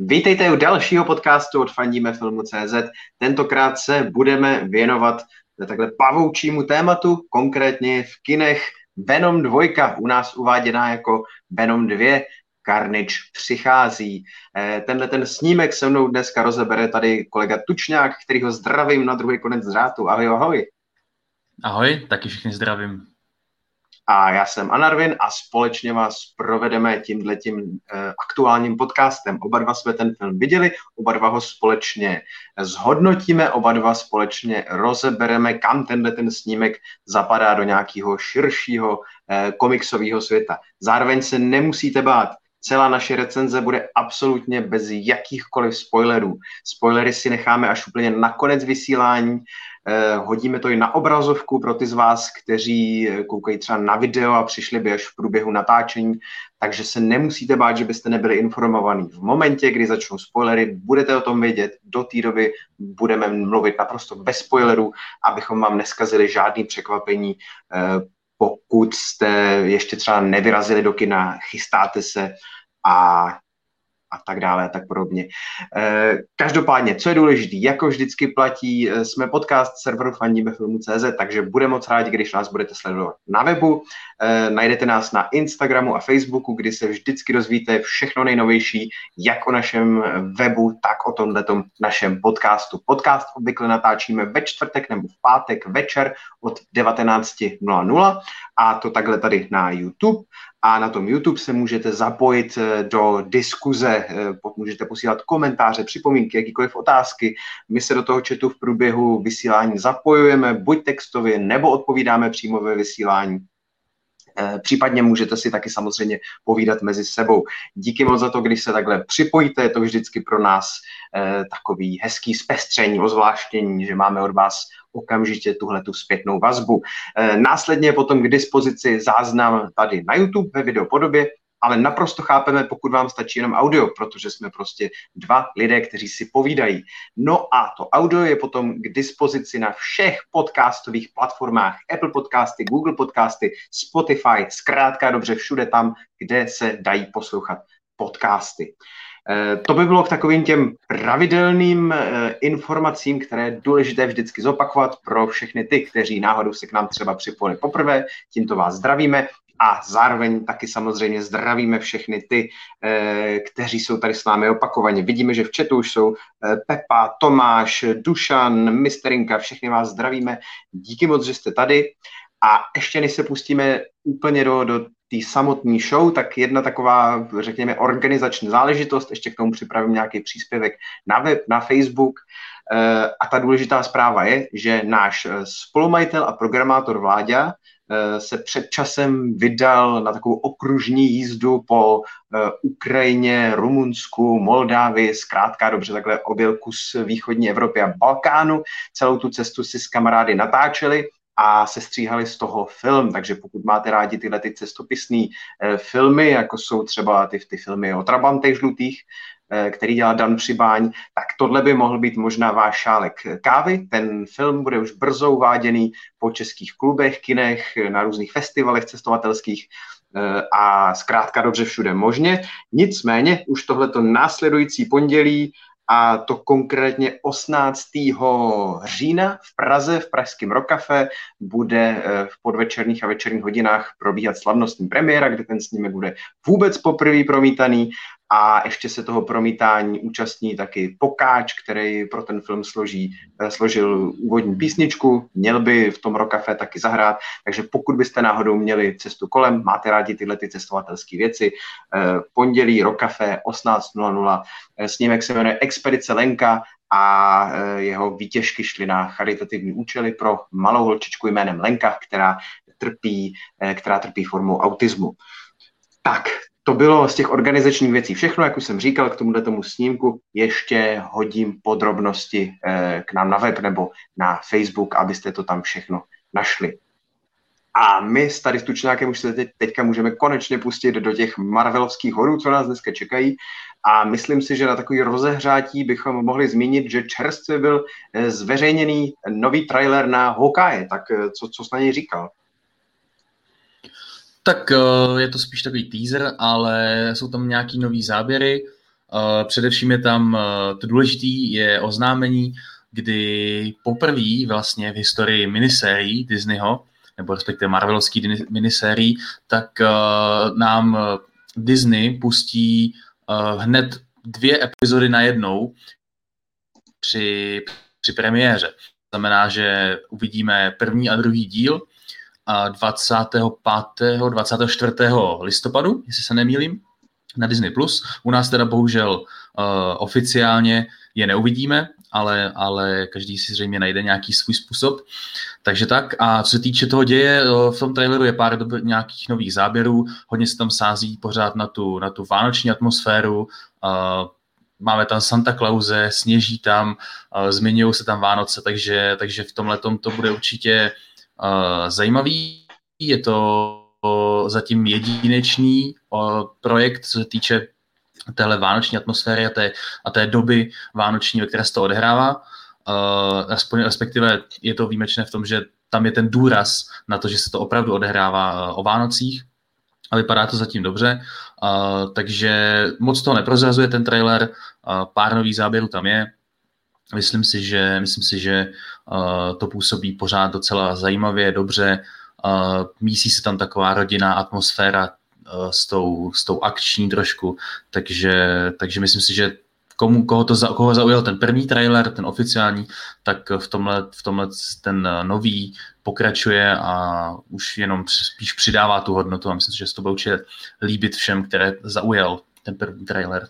Vítejte u dalšího podcastu od Fandíme filmu CZ. Tentokrát se budeme věnovat takhle pavoučímu tématu, konkrétně v kinech Venom 2, u nás uváděná jako Venom 2, Carnage přichází. Eh, tenhle ten snímek se mnou dneska rozebere tady kolega Tučňák, který ho zdravím na druhý konec drátu. Ahoj, ahoj. Ahoj, taky všichni zdravím a já jsem Anarvin a společně vás provedeme tímhle tím eh, aktuálním podcastem. Oba dva jsme ten film viděli, oba dva ho společně zhodnotíme, oba dva společně rozebereme, kam tenhle ten snímek zapadá do nějakého širšího eh, komiksového světa. Zároveň se nemusíte bát, celá naše recenze bude absolutně bez jakýchkoliv spoilerů. Spoilery si necháme až úplně na konec vysílání, Eh, hodíme to i na obrazovku pro ty z vás, kteří eh, koukají třeba na video a přišli by až v průběhu natáčení, takže se nemusíte bát, že byste nebyli informovaní. V momentě, kdy začnou spoilery, budete o tom vědět, do té doby budeme mluvit naprosto bez spoilerů, abychom vám neskazili žádný překvapení, eh, pokud jste ještě třeba nevyrazili do kina, chystáte se a a tak dále a tak podobně. Eh, každopádně, co je důležité, jako vždycky platí, eh, jsme podcast serveru fandíme filmu.cz, takže budeme moc rádi, když nás budete sledovat na webu. Eh, najdete nás na Instagramu a Facebooku, kdy se vždycky dozvíte všechno nejnovější, jak o našem webu, tak o tomhle našem podcastu. Podcast obvykle natáčíme ve čtvrtek nebo v pátek večer od 19.00 a to takhle tady na YouTube a na tom YouTube se můžete zapojit eh, do diskuze, eh, můžete posílat komentáře, připomínky, jakýkoliv otázky. My se do toho chatu v průběhu vysílání zapojujeme, buď textově, nebo odpovídáme přímo ve vysílání. Eh, případně můžete si taky samozřejmě povídat mezi sebou. Díky moc za to, když se takhle připojíte, je to vždycky pro nás takový hezký zpestření, ozvláštění, že máme od vás okamžitě tuhle tu zpětnou vazbu. Eh, následně potom k dispozici záznam tady na YouTube ve videopodobě, ale naprosto chápeme, pokud vám stačí jenom audio, protože jsme prostě dva lidé, kteří si povídají. No a to audio je potom k dispozici na všech podcastových platformách, Apple podcasty, Google podcasty, Spotify, zkrátka dobře všude tam, kde se dají poslouchat podcasty. Eh, to by bylo k takovým těm pravidelným eh, informacím, které je důležité vždycky zopakovat pro všechny ty, kteří náhodou se k nám třeba připojili poprvé. Tímto vás zdravíme a zároveň taky samozřejmě zdravíme všechny ty, eh, kteří jsou tady s námi opakovaně. Vidíme, že v chatu už jsou Pepa, Tomáš, Dušan, Misterinka, všechny vás zdravíme. Díky moc, že jste tady. A ještě než se pustíme úplně do, do té samotné show, tak jedna taková, řekněme, organizační záležitost, ještě k tomu připravím nějaký příspěvek na web, na Facebook. Eh, a ta důležitá zpráva je, že náš eh, spolumajitel a programátor Vláďa eh, se před časem vydal na takovou okružní jízdu po Ukrajině, Rumunsku, Moldávii, zkrátka dobře takhle objel kus východní Evropy a Balkánu. Celou tu cestu si s kamarády natáčeli a sestříhali z toho film, takže pokud máte rádi tyhle ty cestopisné eh, filmy, jako jsou třeba ty, ty filmy o Trabantech žlutých, eh, který dělá Dan Přibáň, tak tohle by mohl být možná váš šálek kávy. Ten film bude už brzo uváděný po českých klubech, kinech, na různých festivalech cestovatelských eh, a zkrátka dobře všude možně. Nicméně už tohleto následující pondělí a to konkrétně 18. října v Praze, v Pražském Rokafe, bude eh, v podvečerních a večerních hodinách probíhat slavnostní premiéra, kde ten snímek bude vůbec poprvé promítaný a ještě se toho promítání účastní taky Pokáč, který pro ten film složí, eh, složil úvodní písničku, měl by v tom Rokafe taky zahrát, takže pokud byste náhodou měli cestu kolem, máte rádi tyhle ty cestovatelské věci, eh, pondělí Rokafe 18.00, eh, snímek se jmenuje Expedice Lenka a jeho výtěžky šly na charitativní účely pro malou holčičku jménem Lenka, která trpí, která trpí formou autismu. Tak, to bylo z těch organizačních věcí všechno, jak už jsem říkal, k tomuhle tomu snímku ještě hodím podrobnosti eh, k nám na web nebo na Facebook, abyste to tam všechno našli. A my s tady s Tučnákem už se teď, teďka můžeme konečně pustit do těch Marvelovských horů, co nás dneska čekají. A myslím si, že na takový rozehřátí bychom mohli zmínit, že čerstvě byl eh, zveřejněný nový trailer na Hawkeye. Tak eh, co, co jsi na něj říkal? Tak eh, je to spíš takový teaser, ale jsou tam nějaký nový záběry. Především je tam, to důležitý je oznámení, kdy poprvé vlastně v historii minisérií Disneyho, nebo respektive Marvelovský minisérií, tak nám Disney pustí hned dvě epizody na jednou při, při premiéře. Znamená, že uvidíme první a druhý díl 25. 24. listopadu, jestli se nemýlím, na Disney+. Plus. U nás teda bohužel uh, oficiálně je neuvidíme, ale, ale každý si zřejmě najde nějaký svůj způsob. Takže tak. A co se týče toho děje, uh, v tom traileru je pár dob- nějakých nových záběrů, hodně se tam sází pořád na tu, na tu vánoční atmosféru, uh, máme tam Santa Clause, sněží tam, uh, zmiňují se tam Vánoce, takže, takže v tomhle to bude určitě zajímavý. Je to zatím jedinečný projekt, co se týče téhle vánoční atmosféry a té, a té doby vánoční, ve které se to odehrává. Aspoň, respektive je to výjimečné v tom, že tam je ten důraz na to, že se to opravdu odehrává uh, o Vánocích a vypadá to zatím dobře, uh, takže moc to neprozrazuje ten trailer, uh, pár nových záběrů tam je, myslím si, že, myslím si, že to působí pořád docela zajímavě, dobře, mísí se tam taková rodinná atmosféra uh, s, tou, s tou akční trošku, takže, takže myslím si, že komu, koho, to, koho zaujal ten první trailer, ten oficiální, tak v tomhle, v tomhle ten nový pokračuje a už jenom spíš přidává tu hodnotu. A myslím si, že se to bude určitě líbit všem, které zaujal ten první trailer.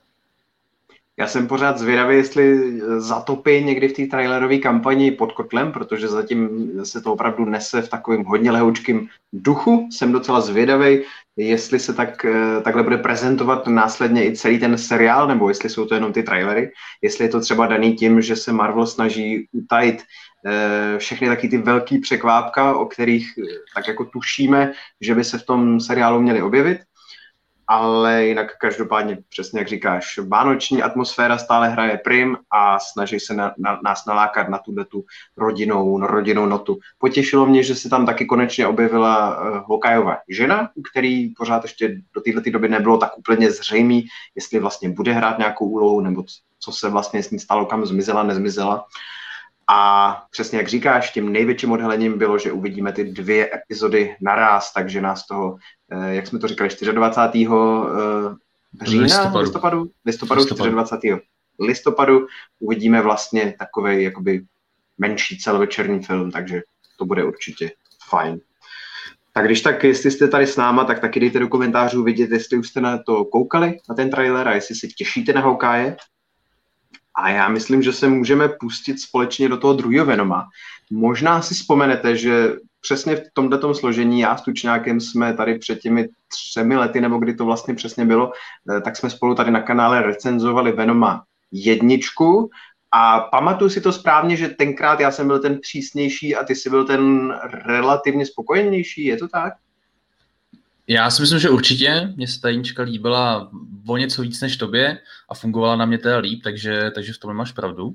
Já jsem pořád zvědavý, jestli zatopí někdy v té trailerové kampani pod kotlem, protože zatím se to opravdu nese v takovém hodně lehoučkým duchu. Jsem docela zvědavý, jestli se tak, eh, takhle bude prezentovat následně i celý ten seriál, nebo jestli jsou to jenom ty trailery, jestli je to třeba daný tím, že se Marvel snaží utajit eh, všechny taky ty velký překvápka, o kterých eh, tak jako tušíme, že by se v tom seriálu měly objevit, ale jinak každopádně, přesně jak říkáš, vánoční atmosféra stále hraje prim a snaží se na, na, nás nalákat na tuhle tu rodinou, rodinou notu. Potěšilo mě, že se tam taky konečně objevila uh, Hokajová žena, který pořád ještě do této doby nebylo tak úplně zřejmý, jestli vlastně bude hrát nějakou úlohu, nebo co se vlastně s ní stalo, kam zmizela, nezmizela. A přesně jak říkáš, tím největším odhalením bylo, že uvidíme ty dvě epizody naraz, takže nás toho, eh, jak jsme to říkali, 24. Eh, října, listopadu, listopadu, listopadu, listopadu. 24. listopadu uvidíme vlastně takový jakoby menší celovečerní film, takže to bude určitě fajn. Tak když tak, jestli jste tady s náma, tak taky dejte do komentářů vidět, jestli už jste na to koukali, na ten trailer a jestli se těšíte na Hawkeye. A já myslím, že se můžeme pustit společně do toho druhého Venoma. Možná si vzpomenete, že přesně v tomto složení já s Tučňákem jsme tady před těmi třemi lety, nebo kdy to vlastně přesně bylo, eh, tak jsme spolu tady na kanále recenzovali Venoma jedničku a pamatuju si to správně, že tenkrát já jsem byl ten přísnější a ty jsi byl ten relativně spokojenější, je to tak? Já si myslím, že určitě. Mně se ta jíčka líbila o něco víc než tobě a fungovala na mě teda líp, takže, takže v tom máš pravdu.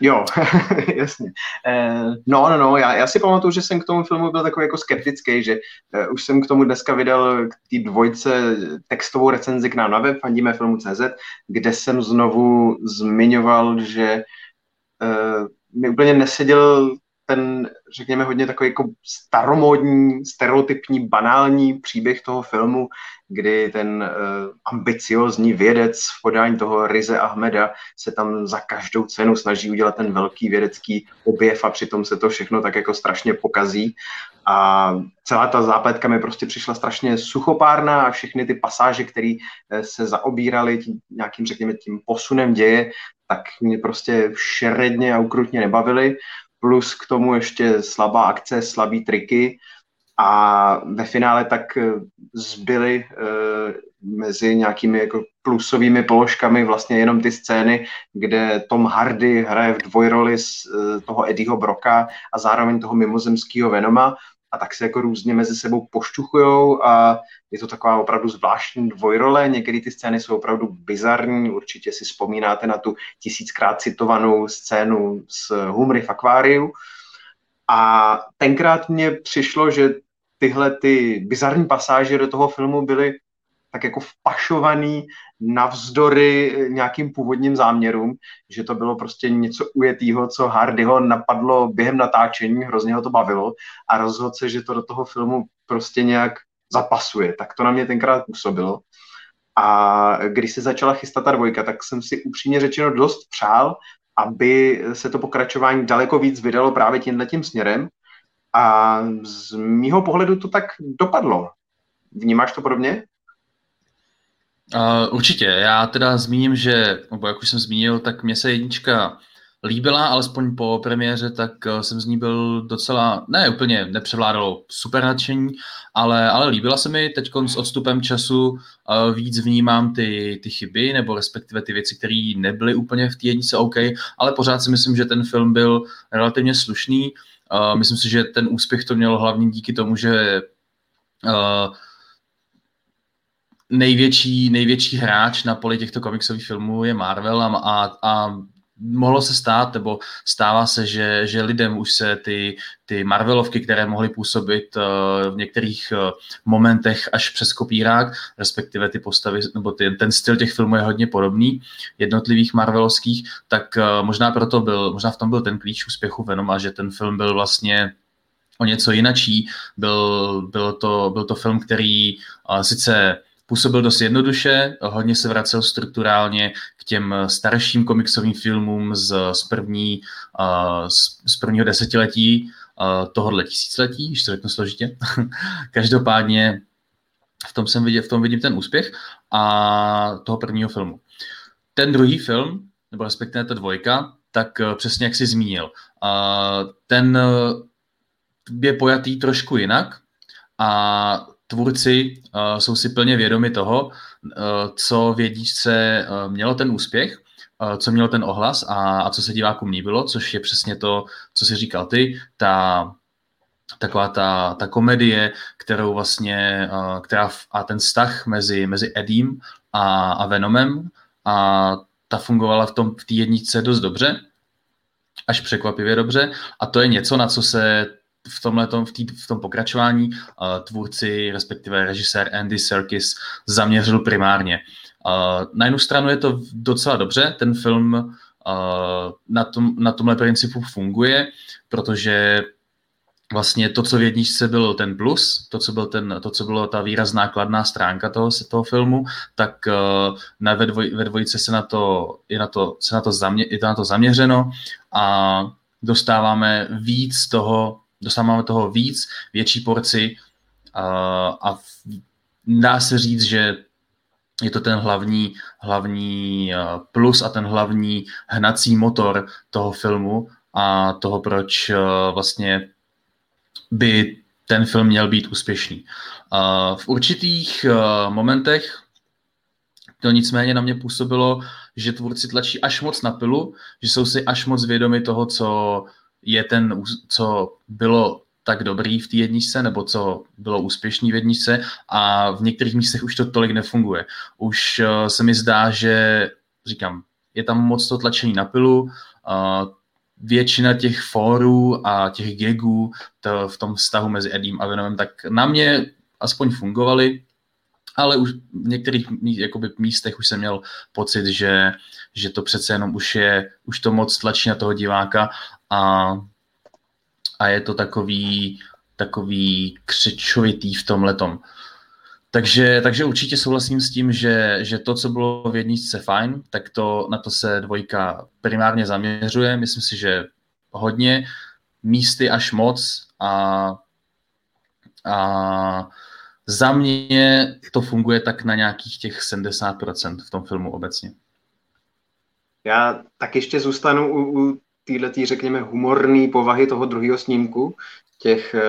Jo, jasně. Eh, no, no, no, já, já si pamatuju, že jsem k tomu filmu byl takový jako skeptický, že uh, už jsem k tomu dneska vydal k té dvojce textovou recenzi k nám na web, fandíme filmu CZ, kde jsem znovu zmiňoval, že uh, mi úplně neseděl ten, řekněme, hodně takový jako staromódní, stereotypní, banální příběh toho filmu, kdy ten uh, ambiciozní vědec v podání toho Rize Ahmeda se tam za každou cenu snaží udělat ten velký vědecký objev a přitom se to všechno tak jako strašně pokazí. A celá ta zápletka mi prostě přišla strašně suchopárná a všechny ty pasáže, které eh, se zaobíraly tím, nějakým, řekněme, tím posunem děje, tak mě prostě šeredně a ukrutně nebavily plus k tomu ještě slabá akce, slabý triky. A ve finále tak eh, zbyly uh, mezi nějakými jako plusovými položkami vlastně jenom ty scény, kde Tom Hardy hraje v dvojroli z uh, toho Eddieho Broka a zároveň toho mimozemského Venoma a tak se jako různě mezi sebou pošťuchujou a je to taková opravdu zvláštní dvojrole, některé ty scény jsou opravdu bizarní, určitě si vzpomínáte na tu tisíckrát citovanou scénu z Humry v akváriu. A tenkrát mně přišlo, že tyhle ty bizarní pasáže do toho filmu byly tak jako vpašovaný navzdory nějakým původním záměrům, že to bylo prostě něco ujetýho, co Hardyho napadlo během natáčení, hrozně ho to bavilo a rozhodl se, že to do toho filmu prostě nějak zapasuje. Tak to na mě tenkrát působilo. A když se začala chystat ta dvojka, tak jsem si upřímně řečeno dost přál, aby se to pokračování daleko víc vydalo právě tímhle tím směrem. A z mýho pohledu to tak dopadlo. Vnímáš to podobně? Uh, určitě. Já teda zmíním, že, nebo jak už jsem zmínil, tak mě se jednička líbila, alespoň po premiéře, tak uh, jsem z ní byl docela, ne úplně nepřevládalo super nadšení, ale, ale líbila se mi. Teď s odstupem času uh, víc vnímám ty, ty chyby, nebo respektive ty věci, které nebyly úplně v té jednice OK, ale pořád si myslím, že ten film byl relativně slušný. Uh, myslím si, že ten úspěch to mělo hlavně díky tomu, že uh, největší, největší hráč na poli těchto komiksových filmů je Marvel a, a, a mohlo se stát, nebo stává se, že, že lidem už se ty, ty Marvelovky, které mohly působit uh, v některých uh, momentech až přes kopírák, respektive ty postavy, nebo ty, ten styl těch filmů je hodně podobný, jednotlivých Marvelovských, tak uh, možná proto byl, možná v tom byl ten klíč úspěchu Venoma, že ten film byl vlastně o něco jinačí. Byl, byl, to, byl to film, který sice působil dost jednoduše, hodně se vracel strukturálně k těm starším komiksovým filmům z, z, první, uh, z, z prvního desetiletí uh, tohohle tisíciletí, když to řeknu složitě. Každopádně v tom, jsem viděl, v tom vidím ten úspěch a toho prvního filmu. Ten druhý film, nebo respektive ta dvojka, tak přesně jak jsi zmínil, ten je pojatý trošku jinak a tvůrci uh, jsou si plně vědomi toho, uh, co vědíčce uh, mělo ten úspěch, uh, co mělo ten ohlas a, a co se divákům líbilo, což je přesně to, co si říkal ty, ta taková ta, ta komedie, kterou vlastně, uh, která a ten vztah mezi, mezi Eddiem a, a Venomem a ta fungovala v tom v té jedničce dost dobře, až překvapivě dobře. A to je něco, na co se v, tomhletom, v, tý, v tom pokračování uh, tvůrci, respektive režisér Andy Serkis zaměřil primárně. Uh, na jednu stranu je to docela dobře, ten film uh, na, tom, na tomhle principu funguje, protože vlastně to, co v jedničce byl ten plus, to, co, byl ten, to, co bylo ta výrazná kladná stránka toho, toho filmu, tak na, ve, dvoj, ve dvojice se na to, je na to, se na to, zamě, je to na to zaměřeno a dostáváme víc toho, dostáváme toho víc, větší porci a, a dá se říct, že je to ten hlavní, hlavní plus a ten hlavní hnací motor toho filmu a toho, proč vlastně by ten film měl být úspěšný. V určitých momentech to nicméně na mě působilo, že tvůrci tlačí až moc na pilu, že jsou si až moc vědomi toho, co je ten, co bylo tak dobrý v té jedničce, nebo co bylo úspěšný v jedničce a v některých místech už to tolik nefunguje. Už uh, se mi zdá, že, říkám, je tam moc to tlačení na pilu, uh, většina těch fórů a těch gagů to v tom vztahu mezi Eddiem a Venomem, tak na mě aspoň fungovaly, ale už v některých jakoby, místech už jsem měl pocit, že, že to přece jenom už je, už to moc tlačí na toho diváka a, a je to takový, takový křečovitý v tom letom. Takže, takže určitě souhlasím s tím, že, že to, co bylo v jedničce fajn, tak to, na to se dvojka primárně zaměřuje. Myslím si, že hodně místy až moc a, a za mě to funguje tak na nějakých těch 70% v tom filmu obecně. Já tak ještě zůstanu u, u této, řekněme, humorné povahy toho druhého snímku. Těch e,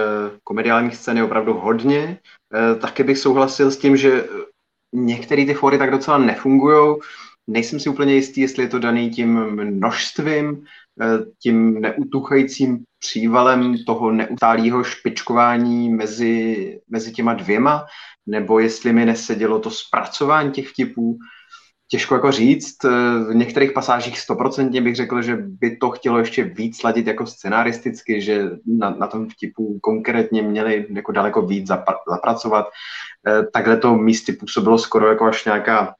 komediálních scén je opravdu hodně. E, taky bych souhlasil s tím, že některé ty fóry tak docela nefungují. Nejsem si úplně jistý, jestli je to daný tím množstvím, tím neutuchajícím přívalem toho neutálého špičkování mezi, mezi těma dvěma, nebo jestli mi nesedělo to zpracování těch vtipů. Těžko jako říct, v některých pasážích stoprocentně bych řekl, že by to chtělo ještě víc sladit jako scenaristicky, že na, na tom vtipu konkrétně měli jako daleko víc zapracovat. Takhle to místy působilo skoro jako až nějaká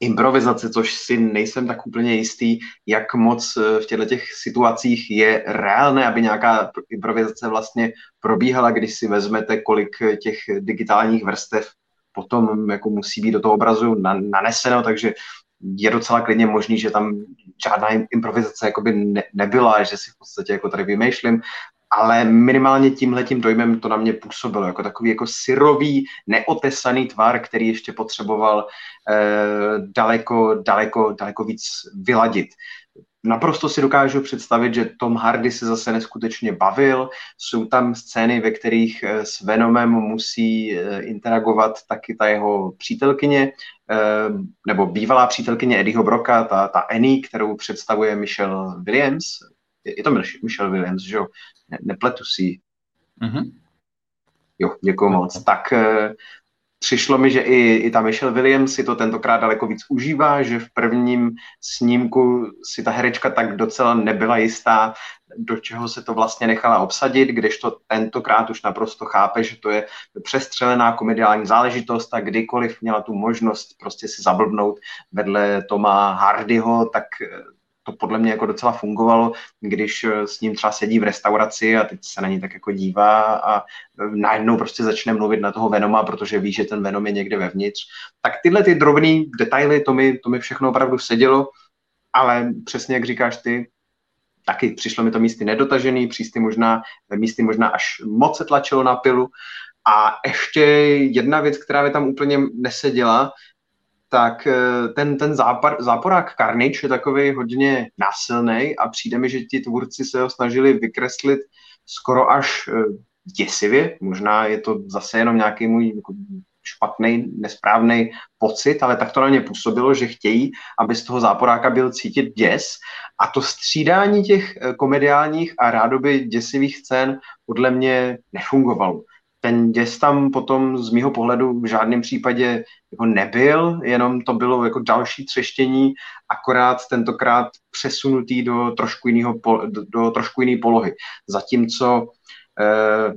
improvizace, což si nejsem tak úplně jistý, jak moc eh, v těchto těch situacích je reálné, aby nějaká improvizace vlastně probíhala, když si vezmete, kolik těch digitálních vrstev potom jako musí být do toho obrazu naneseno, takže je docela klidně možný, že tam žádná improvizace jakoby ne, nebyla, že si v podstatě jako tady vymýšlím, ale minimálně tímhletím dojmem to na mě působilo, jako takový jako syrový, neotesaný tvar, který ještě potřeboval eh, daleko, daleko, daleko víc vyladit. Naprosto si dokážu představit, že Tom Hardy se zase neskutečně bavil. Jsou tam scény, ve kterých eh, s Venomem musí eh, interagovat taky ta jeho přítelkyně, eh, nebo bývalá přítelkyně Eddieho Broka, ta, ta Annie, kterou představuje Michelle Williams. Je to Michelle Williams, že jo? Ne, nepletu si. Mm-hmm. Jo, děkuji moc. Tak přišlo mi, že i, i ta Michelle Williams si to tentokrát daleko víc užívá, že v prvním snímku si ta herečka tak docela nebyla jistá, do čeho se to vlastně nechala obsadit, kdežto tentokrát už naprosto chápe, že to je přestřelená komediální záležitost a kdykoliv měla tu možnost prostě si zablbnout vedle Toma Hardyho, tak to podle mě jako docela fungovalo, když eh, s ním třeba sedí v restauraci a teď se na ní tak jako dívá a eh, najednou prostě začne mluvit na toho Venoma, protože ví, že ten Venom je někde vevnitř. Tak tyhle ty drobné detaily, to mi, to mi všechno opravdu sedělo, ale přesně jak říkáš ty, taky přišlo mi to místy nedotažený, přísty možná, místy možná až moc se tlačilo na pilu. A ještě jedna věc, která mi tam úplně neseděla, tak eh, ten, ten zápor, záporák Carnage je takový hodně násilný a přijde mi, že ti tvůrci se ho snažili vykreslit skoro až eh, děsivě. Možná je to zase jenom nějaký můj jako špatný, nesprávný pocit, ale tak to na mě působilo, že chtějí, aby z toho záporáka byl cítit děs a to střídání těch eh, komediálních a rádoby děsivých scén podle mě nefungovalo ten děs tam potom z mýho pohledu v žádném případě jako nebyl, jenom to bylo jako další třeštění, akorát tentokrát přesunutý do trošku, jinýho, do, do trošku jiný polohy. Zatímco eh,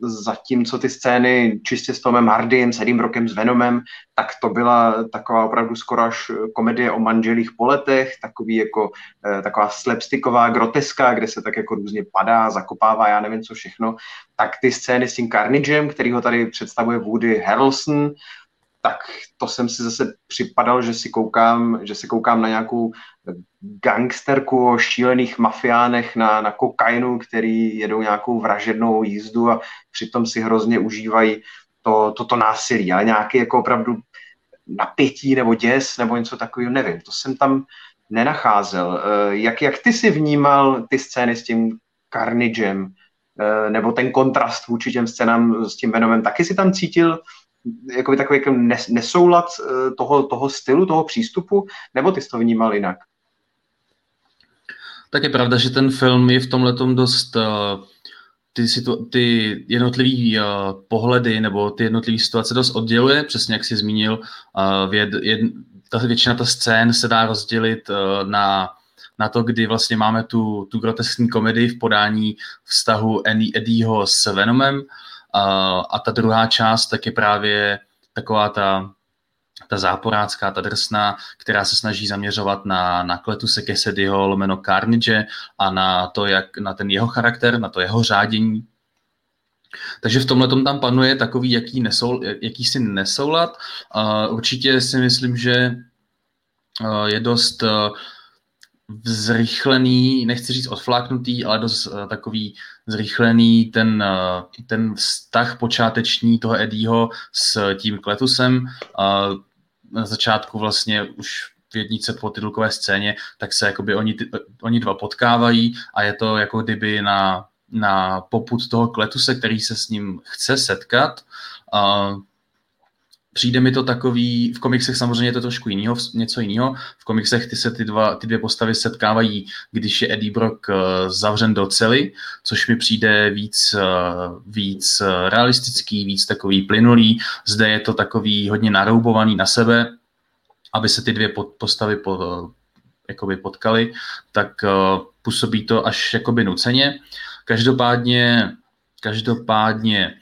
zatímco ty scény čistě s Tomem Hardym, s Eddie Rockem, s Venomem, tak to byla taková opravdu skoro až komedie o manželích po letech, takový jako, eh, taková slapsticková groteska, kde se tak jako různě padá, zakopává, já nevím co všechno, tak ty scény s tím Carnagem, který ho tady představuje Woody Harrelson, tak to jsem si zase připadal, že si koukám, že si koukám na nějakou gangsterku o šílených mafiánech na, na kokainu, který jedou nějakou vražednou jízdu a přitom si hrozně užívají to, toto násilí, ale nějaký jako opravdu napětí nebo děs nebo něco takového, nevím, to jsem tam nenacházel. Eh, jak, jak ty si vnímal ty scény s tím Carnagem, eh, nebo ten kontrast vůči těm scénám s tím Venomem, taky si tam cítil jakoby takový jako nesoulad eh, toho, toho stylu, toho přístupu, nebo ty jsi to vnímal jinak? Tak je pravda, že ten film je v tomhle dost uh, ty, situ- ty jednotlivé uh, pohledy nebo ty jednotlivé situace dost odděluje, přesně jak jsi zmínil, uh, věd, jed, ta většina ta scén se dá rozdělit uh, na na to, kdy vlastně máme tu, tu groteskní komedii v podání vztahu Eddieho s Venomem a, a ta druhá část tak je právě taková ta ta záporácká, ta drsná, která se snaží zaměřovat na, na Kletuse Cassidyho, lomeno Carnage a na to, jak na ten jeho charakter, na to jeho řádění. Takže v tomhle tam panuje takový jaký nesoul, jakýsi nesoulad. Určitě si myslím, že je dost zrychlený, nechci říct odfláknutý, ale dost uh, takový zrychlený ten, uh, ten vztah počáteční toho Eddieho s tím Kletusem. Uh, na začátku vlastně už v jednice po titulkové scéně, tak se jakoby oni, oni dva potkávají a je to jako kdyby na, na poput toho Kletuse, který se s ním chce setkat. Uh, přijde mi to takový, v komiksech samozřejmě je to trošku jinýho, něco jiného. V komiksech ty se ty, dva, ty dvě postavy setkávají, když je Eddie Brock uh, zavřen do cely, což mi přijde víc, uh, víc uh, realistický, víc takový plynulý. Zde je to takový hodně naroubovaný na sebe aby se ty dvě postavy po, jakoby potkaly, tak působí to až jakoby nuceně. Každopádně, každopádně,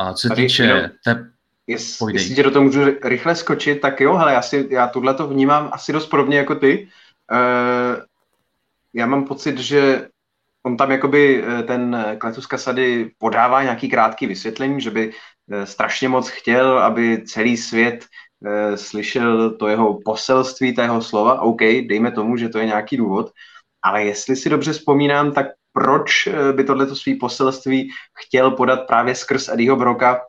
uh, co se týče... Jest, jestli tě do toho můžu rychle skočit, tak jo, hele, já, si, já tuhle to vnímám asi dost podobně jako ty. Uh, já mám pocit, že on tam jakoby ten Kletus Kasady podává nějaký krátký vysvětlení, že by strašně moc chtěl, aby celý svět Eh, slyšel to jeho poselství, ta jeho slova, OK, dejme tomu, že to je nějaký důvod, ale jestli si dobře vzpomínám, tak proč eh, by tohleto svý poselství chtěl podat právě skrz Eddieho Broka,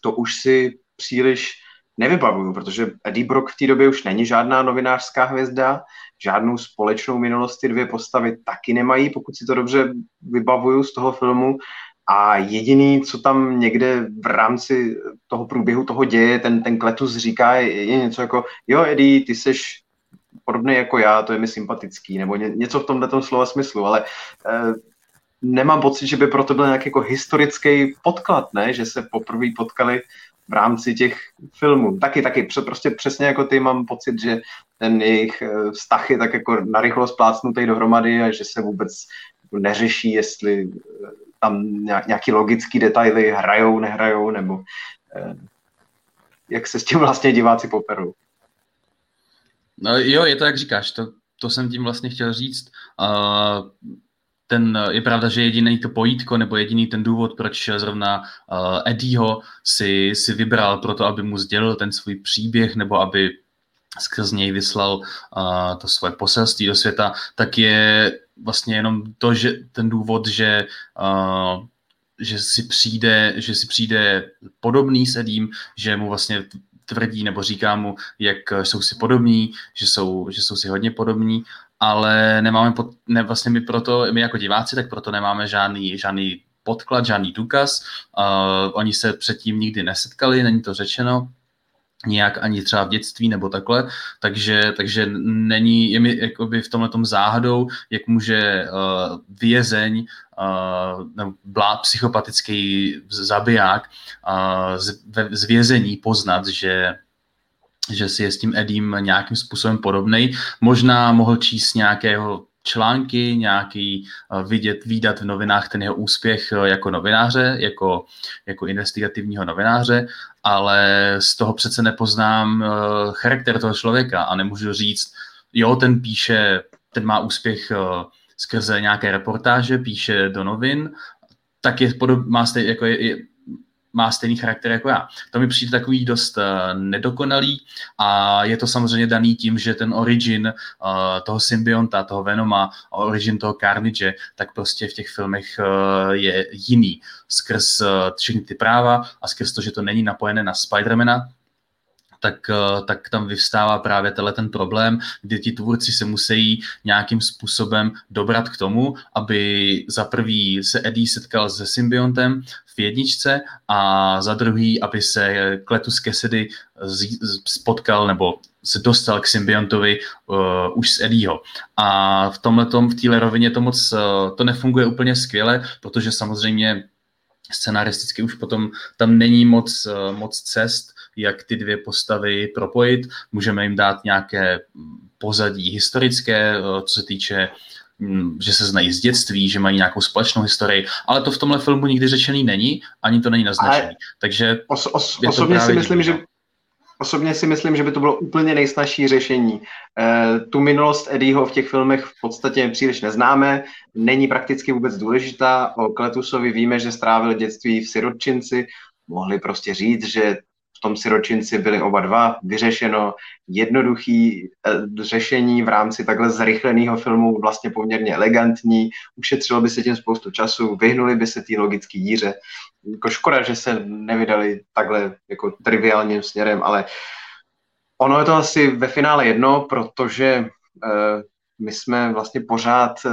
to už si příliš nevybavuju, protože Eddie Brock v té době už není žádná novinářská hvězda, žádnou společnou minulost ty dvě postavy taky nemají, pokud si to dobře vybavuju z toho filmu. A jediný, co tam někde v rámci toho průběhu toho děje, ten, ten kletus říká, je, je něco jako, jo Eddie, ty seš podobný jako já, to je mi sympatický, nebo ně, něco v tomhle slova smyslu, ale eh, nemám pocit, že by proto byl nějaký jako historický podklad, ne? že se poprvé potkali v rámci těch filmů. Taky, taky, prostě přesně jako ty mám pocit, že ten jejich eh, vztah je tak jako narychlo splácnutý dohromady a že se vůbec neřeší, jestli eh, tam nějaký logický detaily hrajou, nehrajou, nebo eh, jak se s tím vlastně diváci poperou. No jo, je to jak říkáš, to, to jsem tím vlastně chtěl říct. Uh, ten, je pravda, že jediný to pojítko nebo jediný ten důvod, proč zrovna uh, Eddieho si, si vybral pro to, aby mu sdělil ten svůj příběh nebo aby skrz něj vyslal uh, to svoje poselství do světa, tak je vlastně jenom to, že ten důvod, že uh, že si přijde, že si přijde podobný s Edím, že mu vlastně tvrdí nebo říká mu, jak jsou si podobní, že jsou, že jsou si hodně podobní, ale nemáme, pod, ne, vlastně my proto, my jako diváci, tak proto nemáme žádný, žádný podklad, žádný důkaz. Uh, oni se předtím nikdy nesetkali, není to řečeno, nějak ani třeba v dětství nebo takhle, takže, takže není, je mi jakoby v tomhle záhadou, jak může uh, vězeň uh, nebo blá, psychopatický zabiják uh, z, ve, z vězení poznat, že že si je s tím Edim nějakým způsobem podobný. Možná mohl číst nějakého články, nějaký uh, vidět, výdat v novinách ten jeho úspěch uh, jako novináře, jako, jako investigativního novináře, ale z toho přece nepoznám uh, charakter toho člověka a nemůžu říct, jo, ten píše, ten má úspěch skrze nějaké reportáže, píše do novin, tak je podob, má stej, jako je, je, má stejný charakter jako já. To mi přijde takový dost uh, nedokonalý a je to samozřejmě daný tím, že ten origin uh, toho symbionta, toho Venoma origin toho Carnage, tak prostě v těch filmech uh, je jiný. Skrz všechny ty práva a skrz to, že to není napojené na Spidermana, tak, eh, tak tam vyvstává právě tenhle ten problém, kdy ti tvůrci se musí nějakým způsobem dobrat k tomu, aby za prvý se Eddie setkal se symbiontem v jedničce a za druhý, aby se Kletus Cassidy spotkal nebo se dostal k symbiontovi uh, už z Eddieho. A v tomhle v téhle rovině to moc uh, to nefunguje úplně skvěle, protože samozřejmě scenaristicky už potom tam není moc, uh, moc cest, jak ty dvě postavy propojit. Můžeme jim dát nějaké pozadí historické, eh, co se týče hm, že se znají z dětství, že mají nějakou společnou historii, ale to v tomhle filmu nikdy řečený není, ani to není naznačený. Takže os, os, osobně si myslím, že Osobně si myslím, že by to bylo úplně nejsnažší řešení. E, tu minulost Eddieho v těch filmech v podstatě příliš neznáme, není prakticky vůbec důležitá. O Kletusovi víme, že strávil dětství v sirotčinci, mohli prostě říct, že v tom siročinci byli oba dva, vyřešeno jednoduchý eh, řešení v rámci takhle zrychleného filmu, vlastně poměrně elegantní, ušetřilo by se tím spoustu času, vyhnuli by se té logické díře. Jako škoda, že se nevydali takhle jako triviálním směrem, ale ono je to asi ve finále jedno, protože eh, my jsme vlastně pořád eh,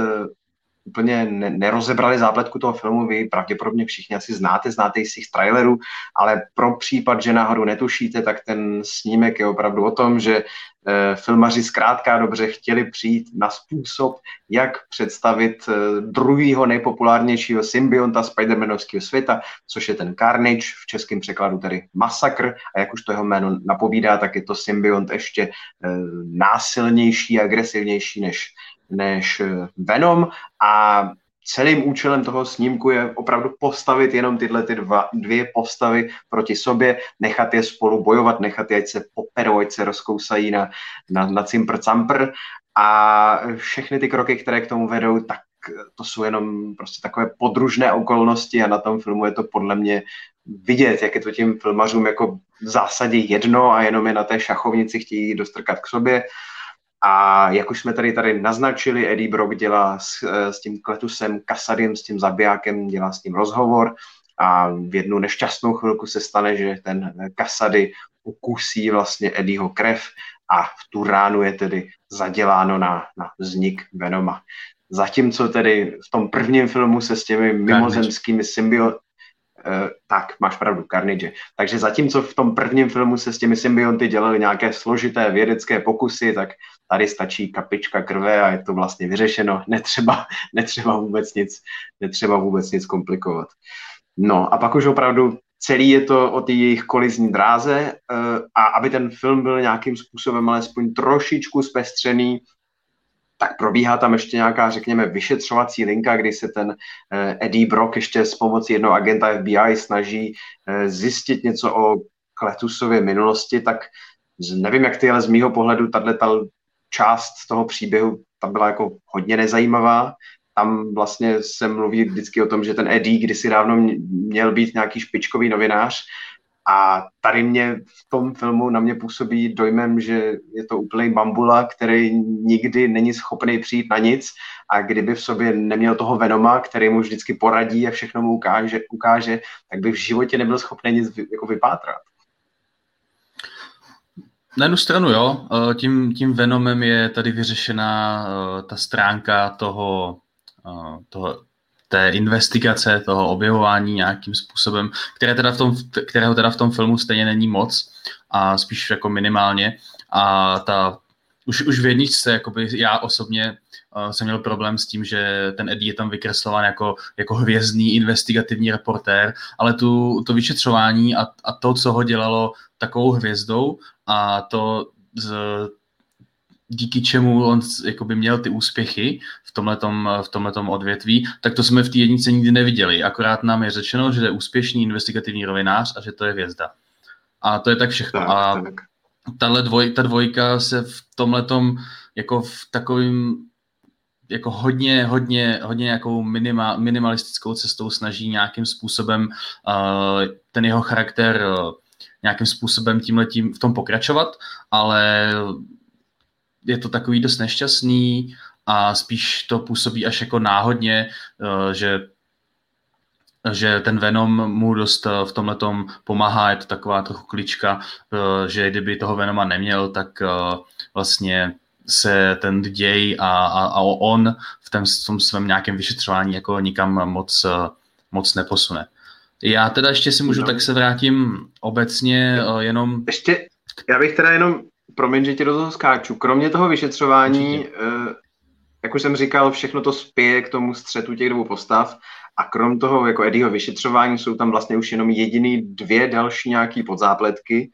úplně nerozebrali zápletku toho filmu, vy pravděpodobně všichni asi znáte, znáte z těch trailerů, ale pro případ, že náhodou netušíte, tak ten snímek je opravdu o tom, že eh, filmaři zkrátka dobře chtěli přijít na způsob, jak představit eh, druhýho nejpopulárnějšího symbionta Spider-Manovského světa, což je ten Carnage, v českém překladu tedy Masakr, a jak už to jeho jméno napovídá, tak je to symbiont ještě eh, násilnější, agresivnější než než eh, Venom a celým účelem toho snímku je opravdu postavit jenom tyhle ty dva, dvě postavy proti sobě, nechat je spolu bojovat, nechat je, ať se poperou, ať se rozkousají na, na, na cimpr campr a všechny ty kroky, které k tomu vedou, tak to jsou jenom prostě takové podružné okolnosti a na tom filmu je to podle mě vidět, jak je to těm filmařům jako v zásadě jedno a jenom je na té šachovnici chtějí dostrkat k sobě. A jak už jsme tady tady naznačili, Eddie Brock dělá s, eh, s tím Kletusem Kasadiem, s tím zabijákem, dělá s ním rozhovor a v jednu nešťastnou chvilku se stane, že ten Kasady ukusí vlastně Eddieho krev a v tu ránu je tedy zaděláno na, na vznik Venoma. Zatímco tedy v tom prvním filmu se s těmi mimozemskými symbio, tak, máš pravdu, Carnage. Takže zatímco v tom prvním filmu se s těmi symbionty dělali nějaké složité vědecké pokusy, tak tady stačí kapička krve a je to vlastně vyřešeno. Netřeba, netřeba, vůbec, nic, netřeba vůbec nic komplikovat. No a pak už opravdu celý je to o té jejich kolizní dráze uh, a aby ten film byl nějakým způsobem alespoň trošičku zpestřený, tak probíhá tam ještě nějaká, řekněme, vyšetřovací linka, kdy se ten eh, Eddie Brock ještě s pomocí jednoho agenta FBI snaží eh, zjistit něco o Kletusově minulosti, tak nevím, jak ty, ale z mýho pohledu tato část toho příběhu ta byla jako hodně nezajímavá. Tam vlastně se mluví vždycky o tom, že ten Eddie kdysi dávno měl být nějaký špičkový novinář a tady mě v tom filmu na mě působí dojmem, že je to úplný bambula, který nikdy není schopný přijít na nic a kdyby v sobě neměl toho Venoma, který mu vždycky poradí a všechno mu ukáže, ukáže tak by v životě nebyl schopný nic jako vypátrat. Na jednu stranu jo, eh, tím, tím Venomem je tady vyřešená eh, ta stránka toho, eh, toho té investigace, toho objevování nějakým způsobem, které teda v tom, kterého teda v tom filmu stejně není moc a spíš jako minimálně. A ta už, už v jedničce, jakoby já osobně uh, jsem měl problém s tím, že ten Eddie je tam vykreslován jako, jako hvězdný investigativní reportér, ale tu, to vyšetřování a, a to, co ho dělalo takovou hvězdou a to z, díky čemu on jakoby měl ty úspěchy v tomhletom, v tomhletom odvětví, tak to jsme v té jednice nikdy neviděli. Akorát nám je řečeno, že je úspěšný investigativní rovinář a že to je hvězda. A to je tak všechno. Tak, a tak. Tahle dvoj, ta dvojka se v tomhletom jako v takovým jako hodně, hodně, hodně nějakou minima, minimalistickou cestou snaží nějakým způsobem uh, ten jeho charakter uh, nějakým způsobem tímhletím v tom pokračovat, ale je to takový dost nešťastný a spíš to působí až jako náhodně, eh, že že ten Venom mu dost eh, v tomhle pomáhá, je to taková trochu klička, eh, že kdyby toho Venoma neměl, tak vlastně se ten děj a, a, a on v tom, v tom svém nějakém vyšetřování jako nikam moc, moc neposune. Já teda ještě si můžu, no. tak se vrátím obecně jenom... Ještě, já bych teda jenom promiň, že ti do toho skáču. Kromě toho vyšetřování, Určitě. Eh, jak už jsem říkal, všechno to spěje k tomu střetu těch dvou postav a krom toho jako Eddieho vyšetřování jsou tam vlastně už jenom jediný dvě další nějaký podzápletky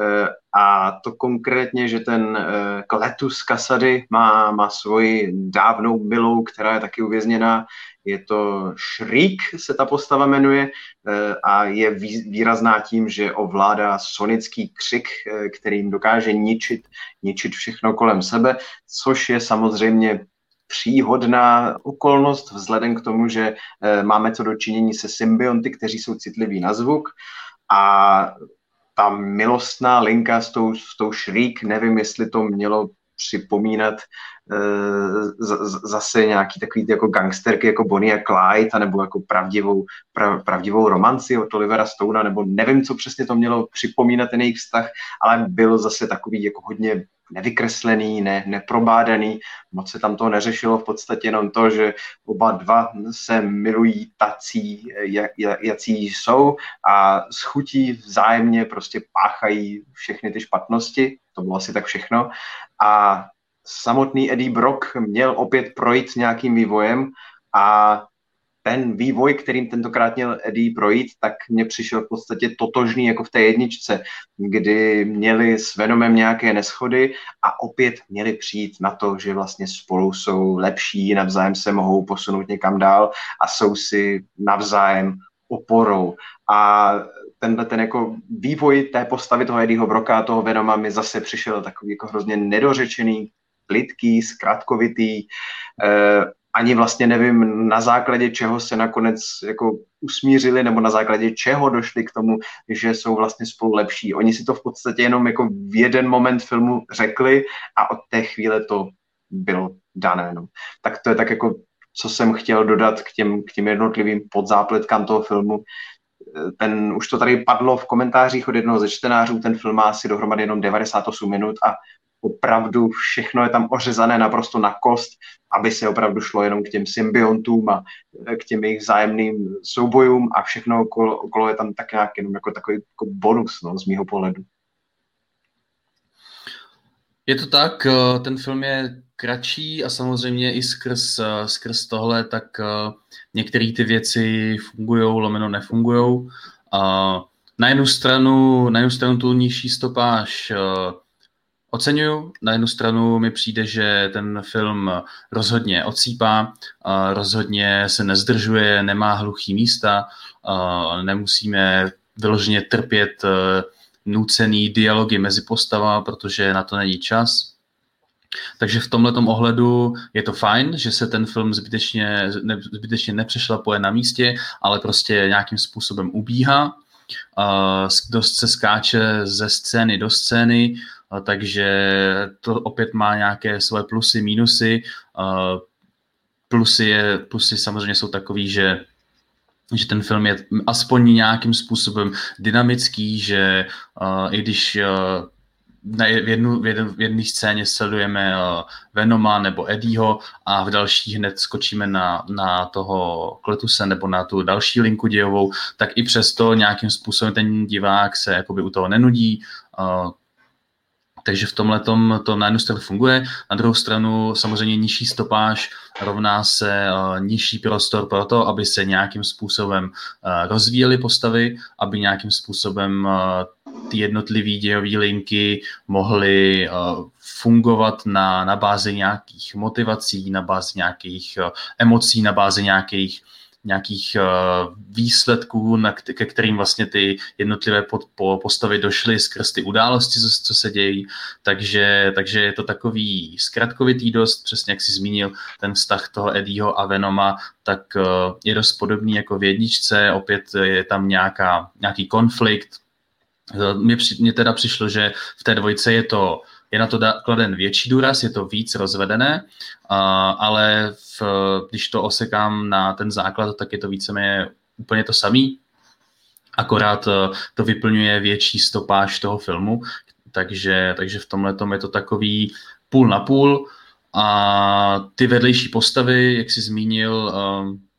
eh, a to konkrétně, že ten eh, Kletus Kasady má, má svoji dávnou milou, která je taky uvězněná je to Shriek, se ta postava jmenuje, eh, a je výrazná tím, že ovládá sonický křik, eh, kterým dokáže ničit, ničit všechno kolem sebe, což je samozřejmě příhodná okolnost vzhledem k tomu, že eh, máme co dočinění se symbionty, kteří jsou citliví na zvuk a ta milostná linka s tou, s tou šrík, nevím, jestli to mělo připomínat uh, zase nějaký takový jako gangsterky jako Bonnie a Clyde, nebo jako pravdivou, prav, pravdivou romanci od Olivera Stona, nebo nevím, co přesně to mělo připomínat ten jejich vztah, ale byl zase takový jako hodně nevykreslený, ne, neprobádaný, moc se tam to neřešilo, v podstatě jenom to, že oba dva se milují tací, jak, jací jsou a s chutí vzájemně prostě páchají všechny ty špatnosti, to bylo asi tak všechno. A samotný Eddie Brock měl opět projít nějakým vývojem a ten vývoj, kterým tentokrát měl Eddie projít, tak mně přišel v podstatě totožný jako v té jedničce, kdy měli s Venomem nějaké neschody a opět měli přijít na to, že vlastně spolu jsou lepší, navzájem se mohou posunout někam dál a jsou si navzájem oporou. A tenhle ten jako vývoj té postavy toho Eddieho Broka toho Venoma mi zase přišel takový jako hrozně nedořečený, plitký, zkratkovitý, eh, ani vlastně nevím, na základě čeho se nakonec jako usmířili, nebo na základě čeho došli k tomu, že jsou vlastně spolu lepší. Oni si to v podstatě jenom jako v jeden moment filmu řekli a od té chvíle to bylo dané. No. Tak to je tak jako, co jsem chtěl dodat k těm, k těm jednotlivým podzápletkám toho filmu. Ten, už to tady padlo v komentářích od jednoho ze čtenářů, ten film má asi dohromady jenom 98 minut a opravdu všechno je tam ořezané naprosto na kost, aby se opravdu šlo jenom k těm symbiontům a k těm jejich vzájemným soubojům a všechno okolo, okolo je tam tak nějak jenom jako takový jako bonus no, z mýho pohledu. Je to tak, eh, ten film je kratší a samozřejmě i skrz, eh, skrz tohle, tak eh, některé ty věci fungují, lomeno nefungují. Na jednu stranu, na jednu stranu tu nižší stopáž oceňuju. Na jednu stranu mi přijde, že ten film rozhodně odsýpá, rozhodně se nezdržuje, nemá hluchý místa, nemusíme vyloženě trpět e, nucený dialogy mezi postavami, protože na to není čas. Takže v tomhle ohledu je to fajn, že se ten film zbytečně, ne, zbytečně nepřešlapuje na místě, ale prostě nějakým způsobem ubíhá. Uh, dost se skáče ze scény do scény, takže to opět má nějaké svoje plusy, mínusy. Plusy, je, plusy samozřejmě jsou takový, že že ten film je aspoň nějakým způsobem dynamický, že uh, i když uh, na v, jednu, v, jednu, v jedné scéně sledujeme uh, Venoma nebo Eddieho a v další hned skočíme na, na toho Kletuse nebo na tu další linku dějovou, tak i přesto nějakým způsobem ten divák se jakoby u toho nenudí, uh, takže v tomhle to na jednu stranu funguje, na druhou stranu samozřejmě nižší stopáž rovná se uh, nižší prostor pro to, aby se nějakým způsobem uh, rozvíjely postavy, aby nějakým způsobem uh, ty jednotlivé dějové linky mohly uh, fungovat na, na bázi nějakých motivací, na bázi nějakých uh, emocí, na bázi nějakých nějakých uh, výsledků, na, ke kterým vlastně ty jednotlivé pod, po, postavy došly skrz ty události, co, co se dějí. Takže, takže je to takový zkratkovitý dost, přesně jak jsi zmínil, ten vztah toho Eddieho a Venoma, tak uh, je dost podobný jako v jedničce, opět je tam nějaká, nějaký konflikt. Mně, mně teda přišlo, že v té dvojce je to je na to kladen větší důraz, je to víc rozvedené, ale v, když to osekám na ten základ, tak je to víceméně úplně to samý, akorát e, to vyplňuje větší stopáž toho filmu, takže, takže v tomhle je to takový půl na půl. A ty vedlejší postavy, jak jsi zmínil, e,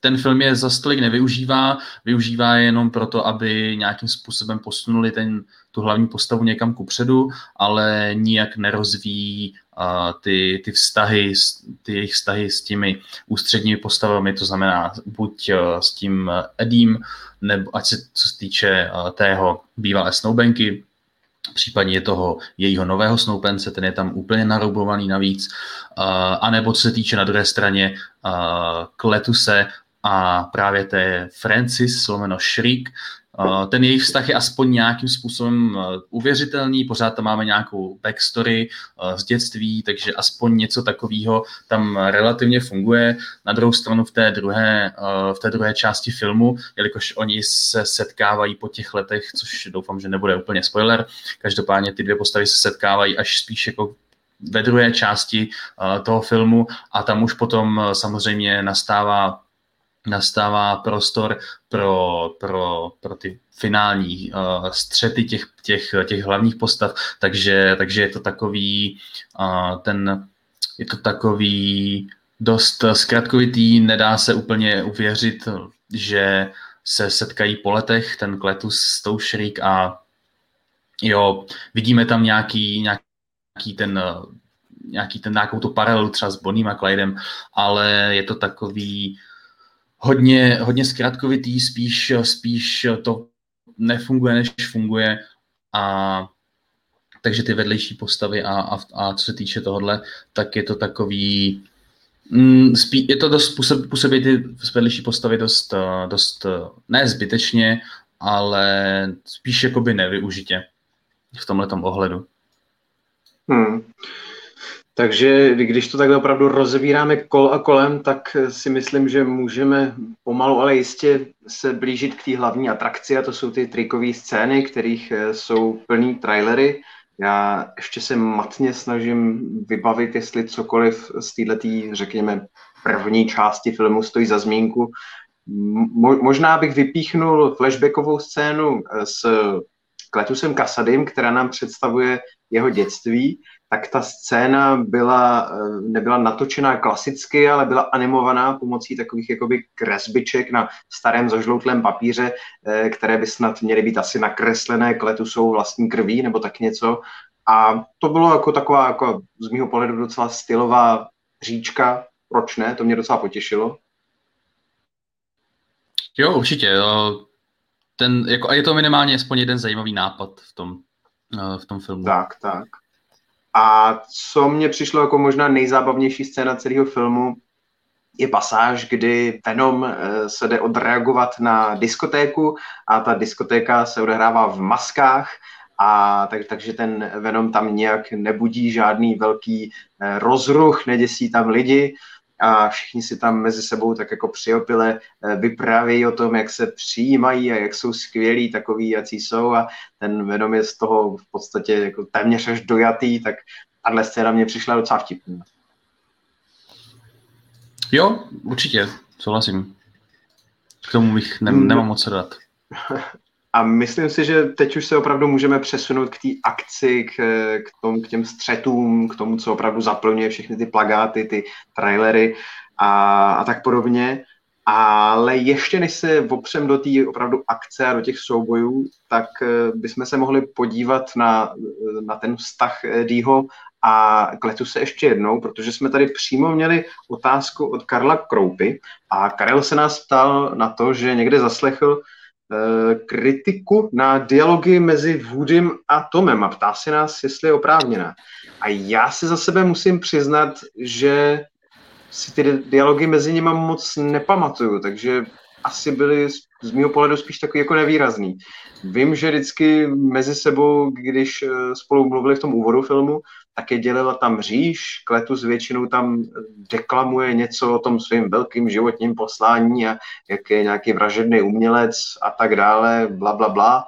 ten film je za stolik nevyužívá, využívá je jenom proto, aby nějakým způsobem posunuli ten, tu hlavní postavu někam kupředu, ale nijak nerozvíjí uh, ty, ty vztahy, ty jejich vztahy s těmi ústředními postavami, to znamená buď uh, s tím Edim, nebo ať se co se týče uh, tého bývalé snoubenky, případně toho jejího nového snoupence, ten je tam úplně naroubovaný navíc, uh, anebo co se týče na druhé straně uh, Kletuse a právě té Francis, sloveno Shriek, ten jejich vztah je aspoň nějakým způsobem uvěřitelný, pořád tam máme nějakou backstory z dětství, takže aspoň něco takového tam relativně funguje. Na druhou stranu v té druhé, v té druhé části filmu, jelikož oni se setkávají po těch letech, což doufám, že nebude úplně spoiler, každopádně ty dvě postavy se setkávají až spíš jako ve druhé části toho filmu a tam už potom samozřejmě nastává nastává prostor pro, pro, pro ty finální uh, střety těch, těch, těch hlavních postav, takže, takže je to takový uh, ten, je to takový dost zkratkovitý, nedá se úplně uvěřit, že se setkají po letech ten Kletus s tou Shriek a jo, vidíme tam nějaký, nějaký ten nějaký ten, nějakou tu paralelu třeba s Bonnie a Clydem, ale je to takový hodně, hodně zkratkovitý, spíš, spíš to nefunguje, než funguje a takže ty vedlejší postavy a, a, a co se týče tohohle, tak je to takový mm, spí, je to dost, působí, působí ty vedlejší postavy dost, dost ne zbytečně, ale spíš jakoby nevyužitě v tomhle ohledu. Hmm. Takže když to takhle opravdu rozvíráme kol a kolem, tak si myslím, že můžeme pomalu, ale jistě se blížit k té hlavní atrakci a to jsou ty trikové scény, kterých eh, jsou plný trailery. Já ještě se matně snažím vybavit, jestli cokoliv z této, řekněme, první části filmu stojí za zmínku. Mo- možná bych vypíchnul flashbackovou scénu eh, s Kletusem Kasadym, která nám představuje jeho dětství tak ta scéna byla, eh, nebyla natočená klasicky, ale byla animovaná pomocí takových jakoby kresbiček na starém zažloutlém papíře, eh, které by snad měly být asi nakreslené kletusou vlastní krví nebo tak něco. A to bylo jako taková, jako z mého pohledu docela stylová říčka, proč ne, to mě docela potěšilo. Jo, určitě. Ten, jako, a je to minimálně aspoň jeden zajímavý nápad v tom, eh, v tom filmu. Tak, tak. A co mě přišlo jako možná nejzábavnější scéna celého filmu, je pasáž, kdy Venom eh, se jde odreagovat na diskotéku a ta diskotéka se odehrává v maskách a tak, takže ten Venom tam nějak nebudí žádný velký eh, rozruch, neděsí tam lidi a všichni si tam mezi sebou tak jako přiopile eh, vyprávějí o tom, jak se přijímají a jak jsou skvělí takový, jací jsou a ten Venom je z toho v podstatě jako téměř až dojatý, tak tahle scéna mě přišla docela vtipná. Jo, určitě, souhlasím. K tomu bych ne, nemám moc dát. A myslím si, že teď už se opravdu můžeme přesunout k té akci, k, k, tom, k těm střetům, k tomu, co opravdu zaplňuje všechny ty plagáty, ty trailery a, a tak podobně. Ale ještě než se opřem do té opravdu akce a do těch soubojů, tak eh, bychom se mohli podívat na, na ten vztah Dýho a kletu se ještě jednou, protože jsme tady přímo měli otázku od Karla Kroupy a Karel se nás ptal na to, že někde zaslechl, Eh, kritiku na dialogy mezi Woodym a Tomem a ptá se nás, jestli je oprávněná. A já si za sebe musím přiznat, že si ty dialogy mezi nimi moc nepamatuju, takže asi byly z mého pohledu spíš takový jako nevýrazný. Vím, že vždycky mezi sebou, když eh, spolu mluvili v tom úvodu filmu, tak je dělila tam říš, Kletus většinou tam deklamuje něco o tom svým velkým životním poslání a jak je nějaký vražedný umělec a tak dále, bla, bla, bla.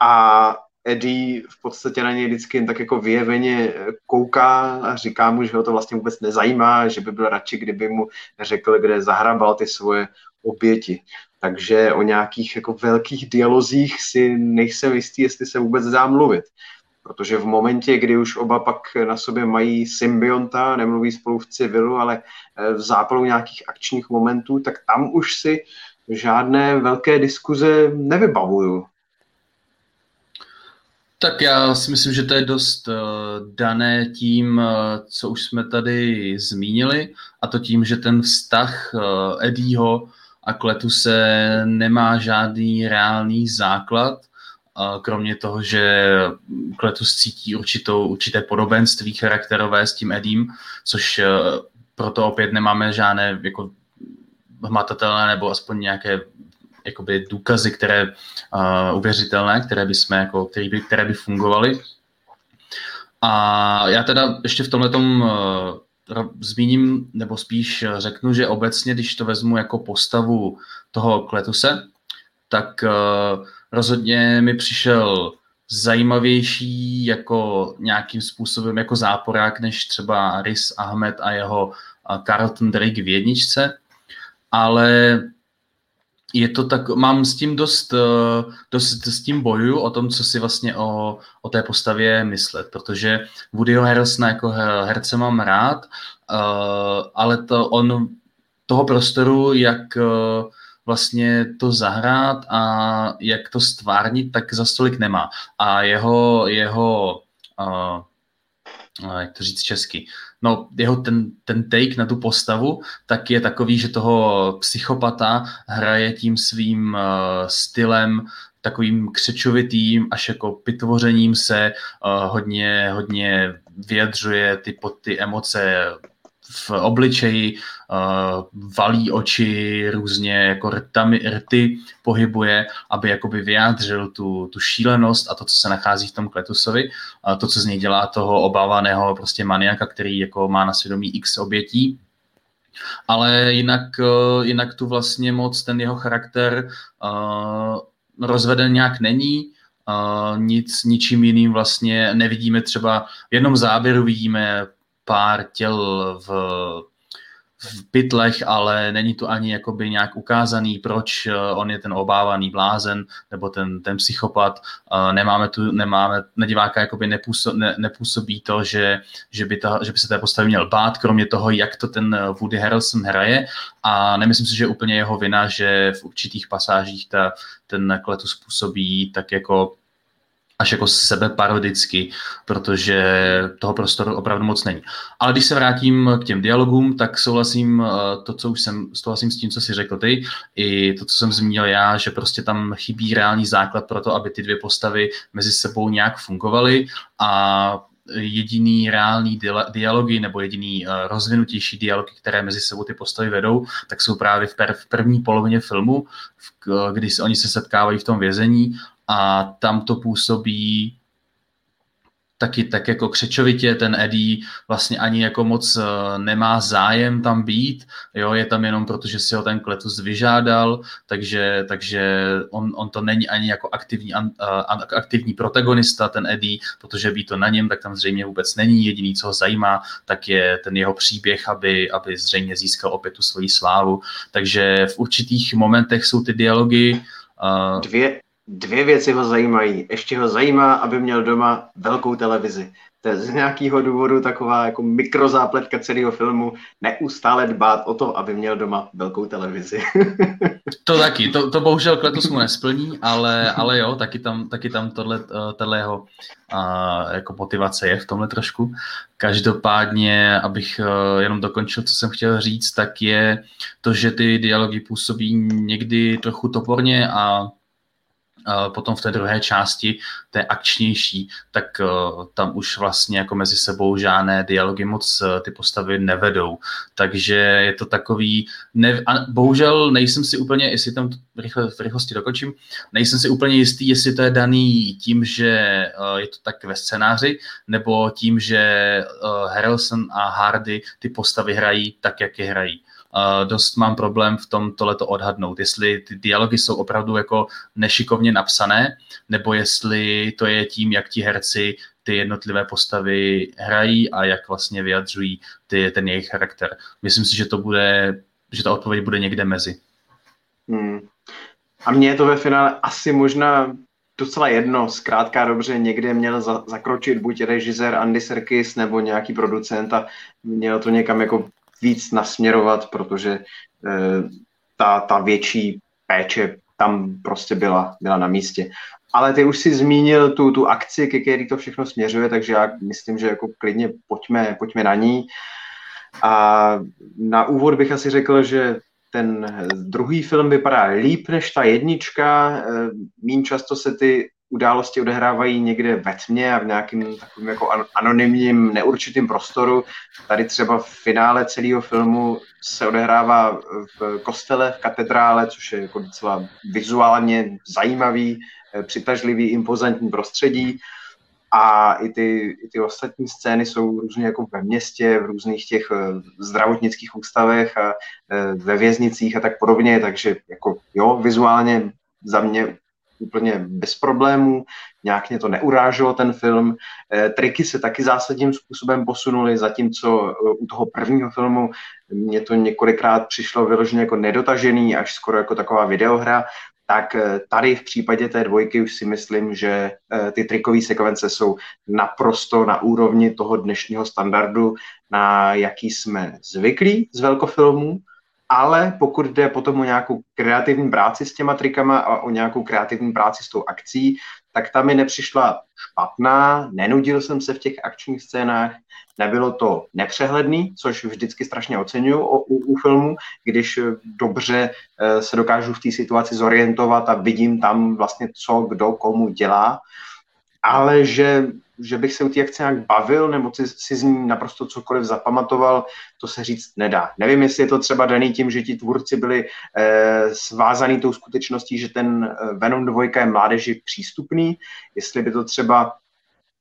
A Eddie v podstatě na něj vždycky jen tak jako vyjeveně kouká a říká mu, že ho to vlastně vůbec nezajímá, že by byl radši, kdyby mu řekl, kde zahrabal ty svoje oběti. Takže o nějakých jako velkých dialozích si nejsem jistý, jestli se vůbec dá mluvit. Protože v momentě, kdy už oba pak na sobě mají symbionta, nemluví spolu v civilu, ale eh, v zápalu nějakých akčních momentů, tak tam už si žádné velké diskuze nevybavuju. Tak já si myslím, že to je dost uh, dané tím, uh, co už jsme tady zmínili, a to tím, že ten vztah uh, a Kletuse nemá žádný reálný základ, kromě toho, že Kletus cítí určitou, určité podobenství charakterové s tím Edim, což proto opět nemáme žádné jako hmatatelné nebo aspoň nějaké jakoby důkazy, které uh, uvěřitelné, které by jsme jako, které by, které by fungovaly. A já teda ještě v tomhle uh, zmíním, nebo spíš řeknu, že obecně, když to vezmu jako postavu toho Kletuse, tak uh, rozhodně mi přišel zajímavější jako nějakým způsobem jako záporák, než třeba Rys Ahmed a jeho Carlton Drake v jedničce, ale je to tak, mám s tím dost, eh, dost s tím boju o tom, co si vlastně o, o té postavě myslet, protože Woodyho Harrelsona jako herce mám rád, uh, ale to on toho prostoru, jak uh, vlastně to zahrát a jak to stvárnit, tak za stolik nemá. A jeho, jeho jak to říct česky, no jeho ten, ten take na tu postavu, tak je takový, že toho psychopata hraje tím svým uh, stylem, takovým křečovitým až jako pitvořením se uh, hodně, hodně vyjadřuje ty, pod ty emoce v obličeji, uh, valí oči různě jako rtami, rty pohybuje, aby jakoby vyjádřil tu, tu šílenost a to, co se nachází v tom Kletusovi, uh, to, co z něj dělá toho obávaného prostě maniaka, který jako má na svědomí x obětí, ale jinak, uh, jinak tu vlastně moc ten jeho charakter uh, rozveden nějak není, Uh, nic, ničím jiným vlastně nevidíme. Třeba, v jednom záběru vidíme pár těl v, v pytlech, ale není to ani jakoby nějak ukázaný, proč eh, on je ten obávaný blázen nebo ten, ten psychopat. Eh, nemáme tu, nemáme, na diváka jakoby nepůsob, ne, nepůsobí to, že, že, by ta, že by se té postavy měl bát, kromě toho, jak to ten Woody Harrelson hraje a nemyslím si, že je úplně jeho vina, že v určitých pasážích ta, ten kletus působí tak jako až jako sebe parodicky, protože toho prostoru opravdu moc není. Ale když se vrátím k těm dialogům, tak souhlasím eh, to, co už jsem, souhlasím s tím, co si řekl ty, i to, co jsem zmínil já, že prostě tam chybí reálný základ pro to, aby ty dvě postavy mezi sebou nějak fungovaly a jediný reálný dialogy nebo jediný uh, rozvinutější dialogy, které mezi sebou ty postavy vedou, tak jsou právě v, první polovině filmu, kdy oni se setkávají v tom vězení a tam to působí taky tak jako křečovitě, ten Eddie vlastně ani jako moc eh, nemá zájem tam být, jo, je tam jenom proto, že si ho ten kletus vyžádal, takže, takže on, on to není ani jako aktivní, uh, aktivní protagonista, ten Eddie, protože by to na něm, tak tam zřejmě vůbec není, jediný, co ho zajímá, tak je ten jeho příběh, aby, aby zřejmě získal opět tu svoji slávu, takže v určitých momentech jsou ty dialogy uh, Dvě, Dvě věci ho zajímají. Ještě ho zajímá, aby měl doma velkou televizi. To je z nějakého důvodu taková jako mikrozápletka celého filmu, neustále dbát o to, aby měl doma velkou televizi. to taky, to, to bohužel Kletus mu nesplní, ale, ale jo, taky tam, taky tam tohle, eh, tohle jeho uh, jako motivace je v tomhle trošku. Každopádně, abych uh, jenom dokončil, co jsem chtěl říct, tak je to, že ty dialogy působí někdy trochu toporně a potom v té druhé části, té akčnější, tak uh, tam už vlastně jako mezi sebou žádné dialogy moc uh, ty postavy nevedou. Takže je to takový, ne, a bohužel nejsem si úplně, jestli tam rychle, v rychlosti dokončím, nejsem si úplně jistý, jestli to je daný tím, že je to tak ve scénáři, nebo tím, že Harrelson a Hardy ty postavy hrají tak, jak je hrají dost mám problém v tom tohleto odhadnout, jestli ty dialogy jsou opravdu jako nešikovně napsané, nebo jestli to je tím, jak ti herci ty jednotlivé postavy hrají a jak vlastně vyjadřují ty, ten jejich charakter. Myslím si, že to bude, že ta odpověď bude někde mezi. Hmm. A mně je to ve finále asi možná docela jedno, zkrátka dobře, někde měl za, zakročit buď režisér Andy Serkis nebo nějaký producent a měl to někam jako víc nasměrovat, protože eh, ta, ta větší péče tam prostě byla, byla na místě. Ale ty už si zmínil tu, tu akci, ke který to všechno směřuje, takže já myslím, že jako klidně pojďme, pojďme na ní. A na úvod bych asi řekl, že ten druhý film vypadá líp než ta jednička. Eh, Mím často se ty události odehrávají někde ve tmě a v nějakém takovém jako anonymním, neurčitým prostoru. Tady třeba v finále celého filmu se odehrává v kostele, v katedrále, což je jako docela vizuálně zajímavý, eh, přitažlivý, impozantní prostředí. A i ty, i ty ostatní scény jsou různě jako ve městě, v různých těch eh, zdravotnických ústavech a eh, ve věznicích a tak podobně, takže jako jo, vizuálně za mě úplně bez problémů, nějak mě to neuráželo ten film. E, triky se taky zásadním způsobem posunuly, zatímco e, u toho prvního filmu mě to několikrát přišlo vyloženě jako nedotažený, až skoro jako taková videohra, tak eh, tady v případě té dvojky už si myslím, že eh, ty trikové sekvence jsou naprosto na úrovni toho dnešního standardu, na jaký jsme zvyklí z velkofilmů, ale pokud jde potom o nějakou kreativní práci s těma trikama a o nějakou kreativní práci s tou akcí, tak ta mi nepřišla špatná, nenudil jsem se v těch akčních scénách, nebylo to nepřehledný, což vždycky strašně oceňuju u, u filmu, když dobře eh, se dokážu v té situaci zorientovat a vidím tam vlastně, co kdo komu dělá, ale že že bych se u té akce nějak bavil nebo si, si z ní naprosto cokoliv zapamatoval, to se říct nedá. Nevím, jestli je to třeba daný tím, že ti tvůrci byli eh, svázaný tou skutečností, že ten eh, Venom 2 je mládeži přístupný, jestli by to třeba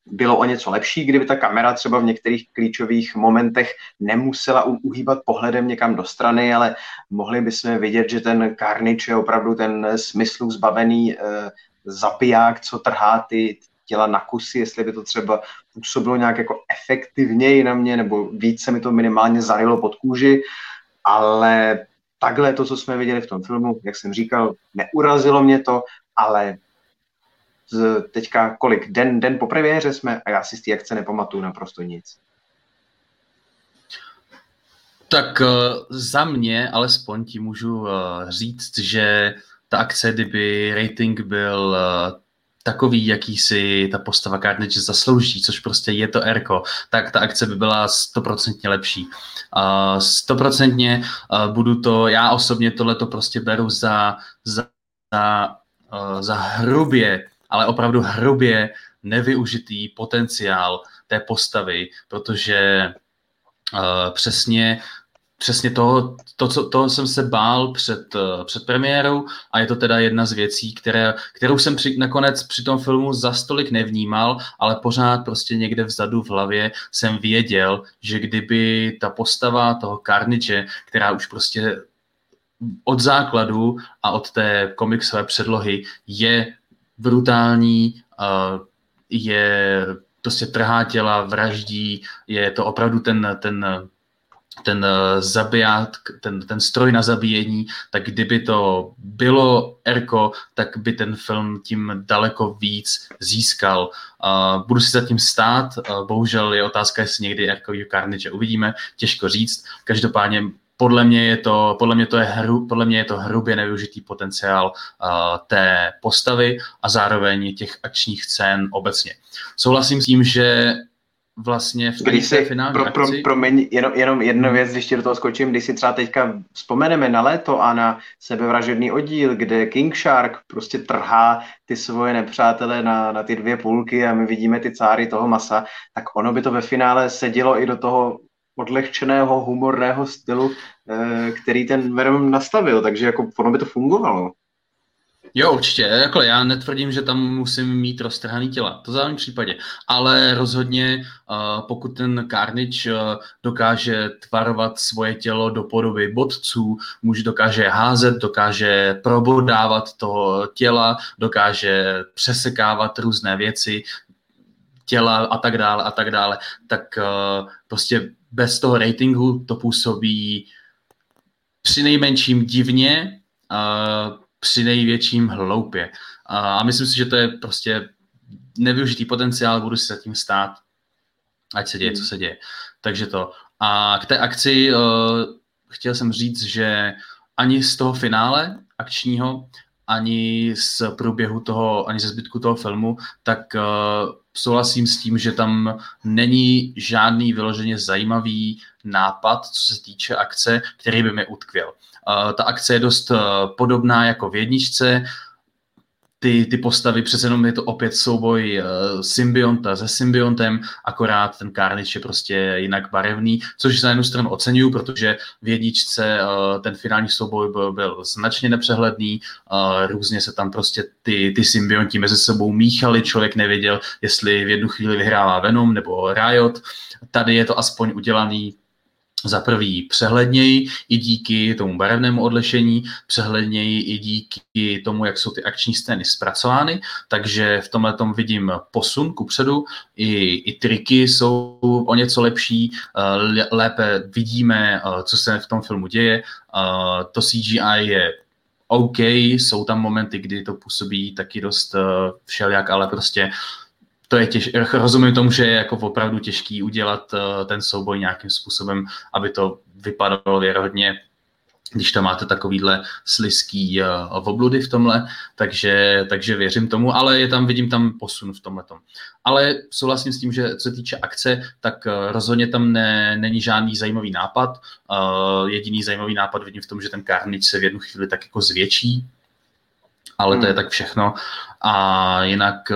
bylo o něco lepší, kdyby ta kamera třeba v některých klíčových momentech nemusela uhýbat pohledem někam do strany, ale mohli bychom vidět, že ten Carnage je opravdu ten smyslu zbavený eh, zabiják, co trhá ty, těla na kusy, jestli by to třeba působilo nějak jako efektivněji na mě, nebo více mi to minimálně zarilo pod kůži, ale takhle to, co jsme viděli v tom filmu, jak jsem říkal, neurazilo mě to, ale teďka kolik, den, den po premiéře jsme a já si z té akce nepamatuju naprosto nic. Tak uh, za mě alespoň ti můžu uh, říct, že ta akce, kdyby rating byl uh, takový, jaký si ta postava Carnage zaslouží, což prostě je to Erko, tak ta akce by byla stoprocentně lepší. Stoprocentně budu to, já osobně tohle to prostě beru za, za, za, za hrubě, ale opravdu hrubě nevyužitý potenciál té postavy, protože přesně přesně toho, to, co, toho jsem se bál před, uh, před premiérou a je to teda jedna z věcí, které, kterou jsem při, nakonec při tom filmu za stolik nevnímal, ale pořád prostě někde vzadu v hlavě jsem věděl, že kdyby ta postava toho Carnage, která už prostě od základu a od té komiksové předlohy je brutální, uh, je prostě trhá těla, vraždí, je to opravdu ten, ten ten eh, zabiják, ten, ten stroj na zabíjení, tak kdyby to bylo Erko, tak by ten film tím daleko víc získal. Uh, budu si zatím stát, uh, bohužel je otázka, jestli někdy Erko Carnage uvidíme, těžko říct. Každopádně podle mě je to, podle mě to je hru, podle mě je to hrubě nevyužitý potenciál uh, té postavy a zároveň těch akčních scén obecně. Souhlasím s tím, že vlastně v když si, finální pro, pro, promiň, jenom, jenom jedna věc, když ti do toho skočím, když si třeba teďka vzpomeneme na léto a na sebevražedný oddíl, kde King Shark prostě trhá ty svoje nepřátele na, na ty dvě půlky a my vidíme ty cáry toho masa, tak ono by to ve finále sedělo i do toho odlehčeného, humorného stylu, eh, který ten Venom nastavil, takže jako ono by to fungovalo. Jo, určitě. Jako já netvrdím, že tam musím mít roztrhaný těla. To v případě. Ale rozhodně, uh, pokud ten Carnage uh, dokáže tvarovat svoje tělo do podoby bodců, může dokáže házet, dokáže probodávat toho těla, dokáže přesekávat různé věci, těla a tak dále a tak dále, tak uh, prostě bez toho ratingu to působí při nejmenším divně, při největším hloupě. A myslím si, že to je prostě nevyužitý potenciál, budu si za tím stát, ať se děje, co se děje. Takže to. A k té akci uh, chtěl jsem říct, že ani z toho finále akčního, ani z průběhu toho, ani ze zbytku toho filmu, tak uh, souhlasím s tím, že tam není žádný vyloženě zajímavý nápad, co se týče akce, který by mi utkvěl. Ta akce je dost uh, podobná jako v jedničce, ty, ty postavy, přece jenom je to opět souboj uh, symbionta se symbiontem, akorát ten Carnage je prostě jinak barevný, což na jednu stranu oceňuju, protože v jedničce uh, ten finální souboj byl, byl značně nepřehledný, různě se tam prostě ty, ty symbionti mezi sebou míchali, člověk nevěděl, jestli v jednu chvíli vyhrává Venom nebo Riot. Tady je to aspoň udělaný za prvý přehledněji i díky tomu barevnému odlešení, přehledněji i díky tomu, jak jsou ty akční scény zpracovány, takže v tomhle tom vidím posun kupředu, i, i triky jsou o něco lepší, eh, lépe vidíme, eh, co se v tom filmu děje, eh, to CGI je OK, jsou tam momenty, kdy to působí taky dost všelijak, ale prostě to je těž, rozumím tomu, že je jako opravdu těžký udělat uh, ten souboj nějakým způsobem, aby to vypadalo věrohodně, když tam máte takovýhle slizký uh, obludy v tomhle, takže, takže věřím tomu, ale je tam, vidím tam posun v tomhle. Ale souhlasím s tím, že co se týče akce, tak uh, rozhodně tam ne, není žádný zajímavý nápad. Uh, jediný zajímavý nápad vidím v tom, že ten Carnage se v jednu chvíli tak jako zvětší, ale to je hmm. tak všechno. A jinak, eh,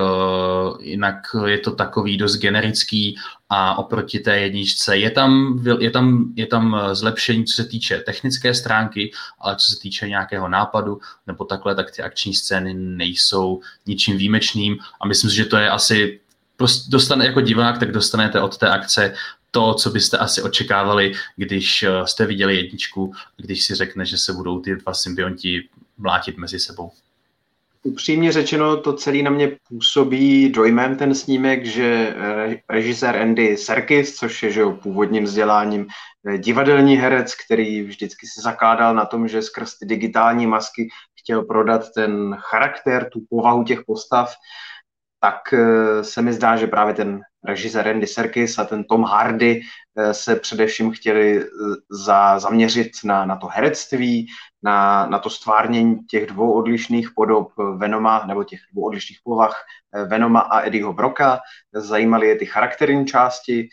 jinak je to takový dost generický a oproti té jedničce je tam, je, tam, je tam zlepšení, co se týče technické stránky, ale co se týče nějakého nápadu nebo takhle, tak ty akční scény nejsou ničím výjimečným a myslím si, že to je asi prostě dostane jako divák, tak dostanete od té akce to, co byste asi očekávali, když eh, jste viděli jedničku, když si řekne, že se budou ty dva symbionti mlátit mezi sebou. Upřímně řečeno, to celý na mě působí dojmem ten snímek, že režisér Andy Serkis, což je že jo, původním vzděláním eh, divadelní herec, který vždycky se zakládal na tom, že skrz ty digitální masky chtěl prodat ten charakter, tu povahu těch postav, tak eh, se mi zdá, že právě ten režisér Andy Serkis a ten Tom Hardy eh, se především chtěli eh, za, zaměřit na, na to herectví, na, na to stvárnění těch dvou odlišných podob Venoma, nebo těch dvou odlišných povah Venoma a Eddieho Broka. Zajímaly je ty charakterní části,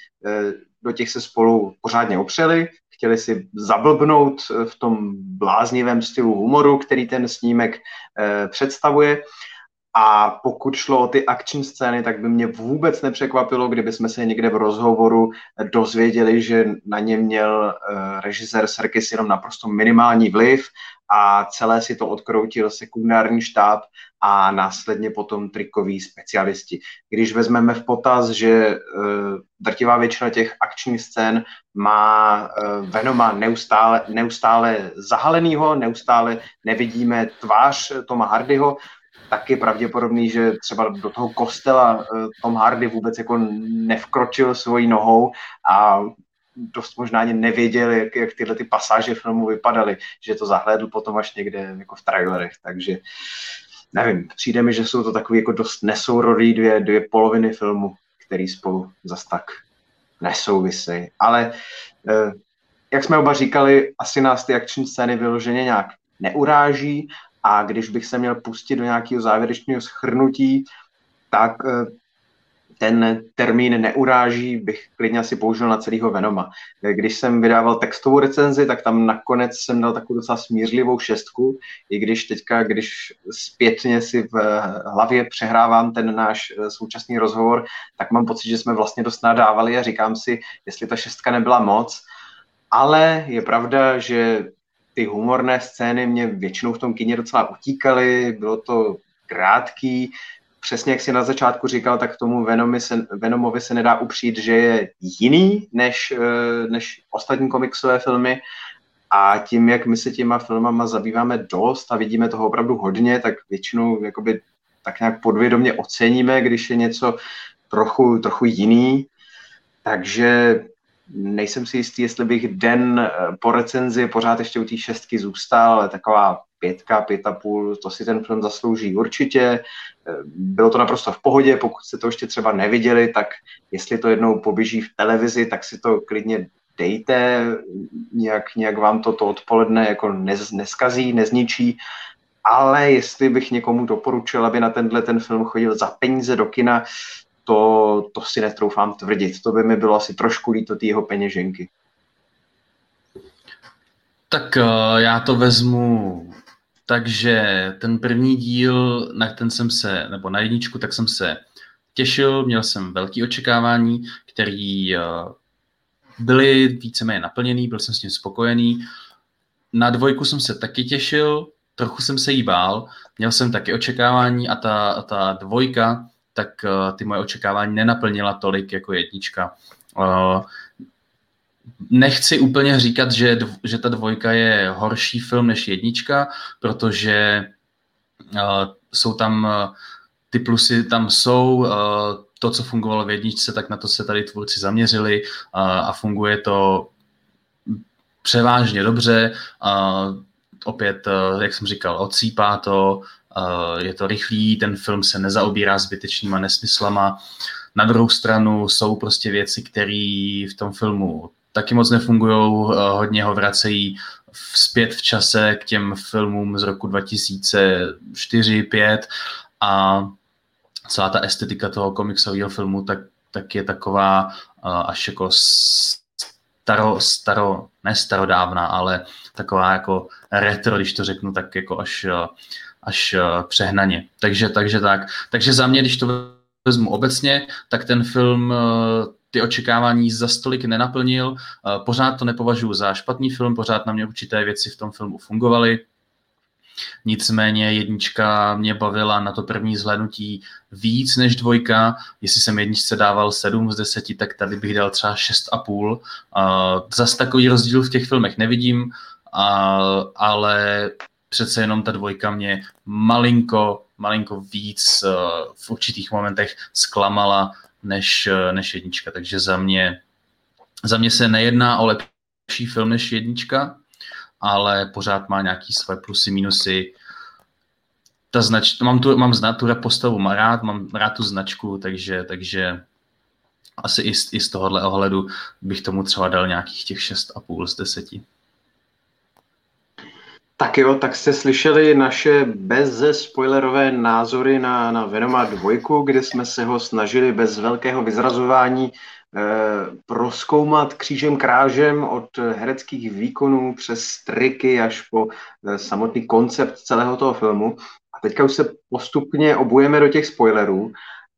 do těch se spolu pořádně opřeli, chtěli si zablbnout v tom bláznivém stylu humoru, který ten snímek představuje. A pokud šlo o ty akční scény, tak by mě vůbec nepřekvapilo, kdyby jsme se někde v rozhovoru dozvěděli, že na ně měl uh, režisér Serkis jenom naprosto minimální vliv a celé si to odkroutil sekundární štáb a následně potom trikoví specialisti. Když vezmeme v potaz, že uh, drtivá většina těch akčních scén má uh, Venoma neustále, neustále zahalenýho, neustále nevidíme tvář Toma Hardyho, tak je pravděpodobný, že třeba do toho kostela eh, Tom Hardy vůbec jako nevkročil svojí nohou a dost možná ani nevěděl, jak, jak tyhle ty pasáže filmu vypadaly, že to zahlédl potom až někde jako v trailerech, takže nevím, přijde mi, že jsou to takové jako dost nesourodý dvě, dvě poloviny filmu, který spolu zas tak nesouvisejí. Ale eh, jak jsme oba říkali, asi nás ty akční scény vyloženě nějak neuráží a když bych se měl pustit do nějakého závěrečného schrnutí, tak eh, ten termín neuráží bych klidně asi použil na celého Venoma. Když jsem vydával textovou recenzi, tak tam nakonec jsem dal takovou docela smířlivou šestku, i když teďka, když zpětně si v hlavě přehrávám ten náš eh, současný rozhovor, tak mám pocit, že jsme vlastně dost nadávali a říkám si, jestli ta šestka nebyla moc, ale je pravda, že ty humorné scény mě většinou v tom kině docela utíkaly, bylo to krátký, přesně jak si na začátku říkal, tak tomu Venomi se, Venomovi se nedá upřít, že je jiný než, eh, než ostatní komiksové filmy a tím, jak my se těma filmama zabýváme dost a vidíme toho opravdu hodně, tak většinou jakoby tak nějak podvědomě oceníme, když je něco trochu, trochu jiný. Takže nejsem si jistý, jestli bych den eh, po recenzi pořád ještě u té šestky zůstal, ale taková pětka, pět a půl, to si ten film zaslouží určitě. Eh, bylo to naprosto v pohodě, pokud jste to ještě třeba neviděli, tak jestli to jednou poběží v televizi, tak si to klidně dejte, nějak, nějak vám to, to odpoledne jako nez, neskazí, nezničí, ale jestli bych někomu doporučil, aby na tenhle ten film chodil za peníze do kina, to, to si netroufám tvrdit. To by mi bylo asi trošku líto ty jeho peněženky. Tak uh, já to vezmu takže ten první díl, na ten jsem se, nebo na jedničku, tak jsem se těšil, měl jsem velký očekávání, který uh, byly víceméně naplněný, byl jsem s tím spokojený. Na dvojku jsem se taky těšil, trochu jsem se jí bál, měl jsem taky očekávání a ta, a ta dvojka tak uh, ty moje očekávání nenaplnila tolik jako jednička. Uh, nechci úplně říkat, že, že ta dvojka je horší film než jednička, protože uh, jsou tam ty plusy tam jsou, to, co fungovalo v jedničce, tak na to se tady tvůrci zaměřili a funguje to převážně dobře. Opět, jak jsem říkal, odsýpá to, je to rychlý, ten film se nezaobírá zbytečnýma nesmyslama. Na druhou stranu jsou prostě věci, které v tom filmu taky moc nefungují, uh, hodně ho vracejí zpět v čase k těm filmům z roku 2004-2005 a celá ta estetika toho komiksového filmu tak, tak je taková uh, až jako staro, staro, ne starodávna, ale taková jako retro, když to řeknu, tak jako až, až přehnaně. Takže, takže tak. Takže za mě, když to vezmu obecně, tak ten film ty očekávání za stolik nenaplnil. Pořád to nepovažuji za špatný film, pořád na mě určité věci v tom filmu fungovaly. Nicméně jednička mě bavila na to první zhlednutí víc než dvojka. Jestli jsem jedničce dával 7 z 10, tak tady bych dal třeba 6,5. Uh, zas takový rozdíl v těch filmech nevidím, ale přece jenom ta dvojka mě malinko, malinko víc uh, v určitých momentech zklamala než, uh, než jednička. Takže za mě, za mě se nejedná o lepší film než jednička, ale pořád má nějaký své plusy, minusy. Ta znač, mám, tu, mám znát tu postavu mám rád, mám rád tu značku, takže, takže asi i z, i z tohohle ohledu bych tomu třeba dal nějakých těch 6,5 z 10. Tak jo, tak jste slyšeli naše bez spoilerové názory na, na Venoma 2, kde jsme se ho snažili bez velkého vyzrazování Eh, proskoumat křížem krážem od hereckých výkonů přes triky až po eh, samotný koncept celého toho filmu. A teďka už se postupně obujeme do těch spoilerů,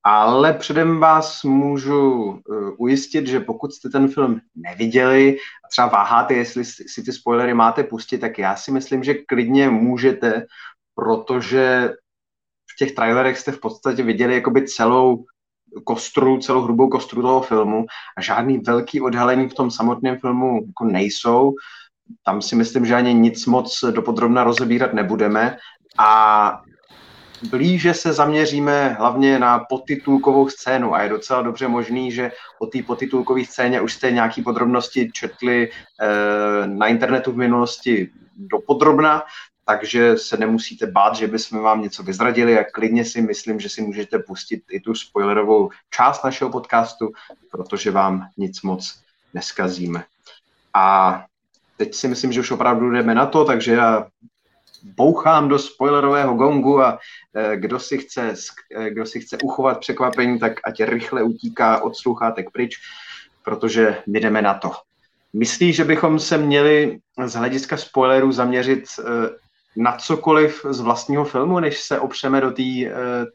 ale předem vás můžu eh, ujistit, že pokud jste ten film neviděli a třeba váháte, jestli si ty spoilery máte pustit, tak já si myslím, že klidně můžete, protože v těch trailerech jste v podstatě viděli jakoby celou kostru, celou hrubou kostru toho filmu a žádný velký odhalení v tom samotném filmu jako nejsou. Tam si myslím, že ani nic moc dopodrobna rozebírat nebudeme a blíže se zaměříme hlavně na potitulkovou scénu a je docela dobře možný, že o té potitulkové scéně už jste nějaké podrobnosti četli e, na internetu v minulosti dopodrobna, takže se nemusíte bát, že bychom vám něco vyzradili a klidně si myslím, že si můžete pustit i tu spoilerovou část našeho podcastu, protože vám nic moc neskazíme. A teď si myslím, že už opravdu jdeme na to, takže já bouchám do spoilerového gongu a eh, kdo si chce, eh, kdo si chce uchovat překvapení, tak ať rychle utíká od sluchátek pryč, protože my jdeme na to. Myslíš, že bychom se měli z hlediska spoilerů zaměřit eh, na cokoliv z vlastního filmu, než se opřeme do té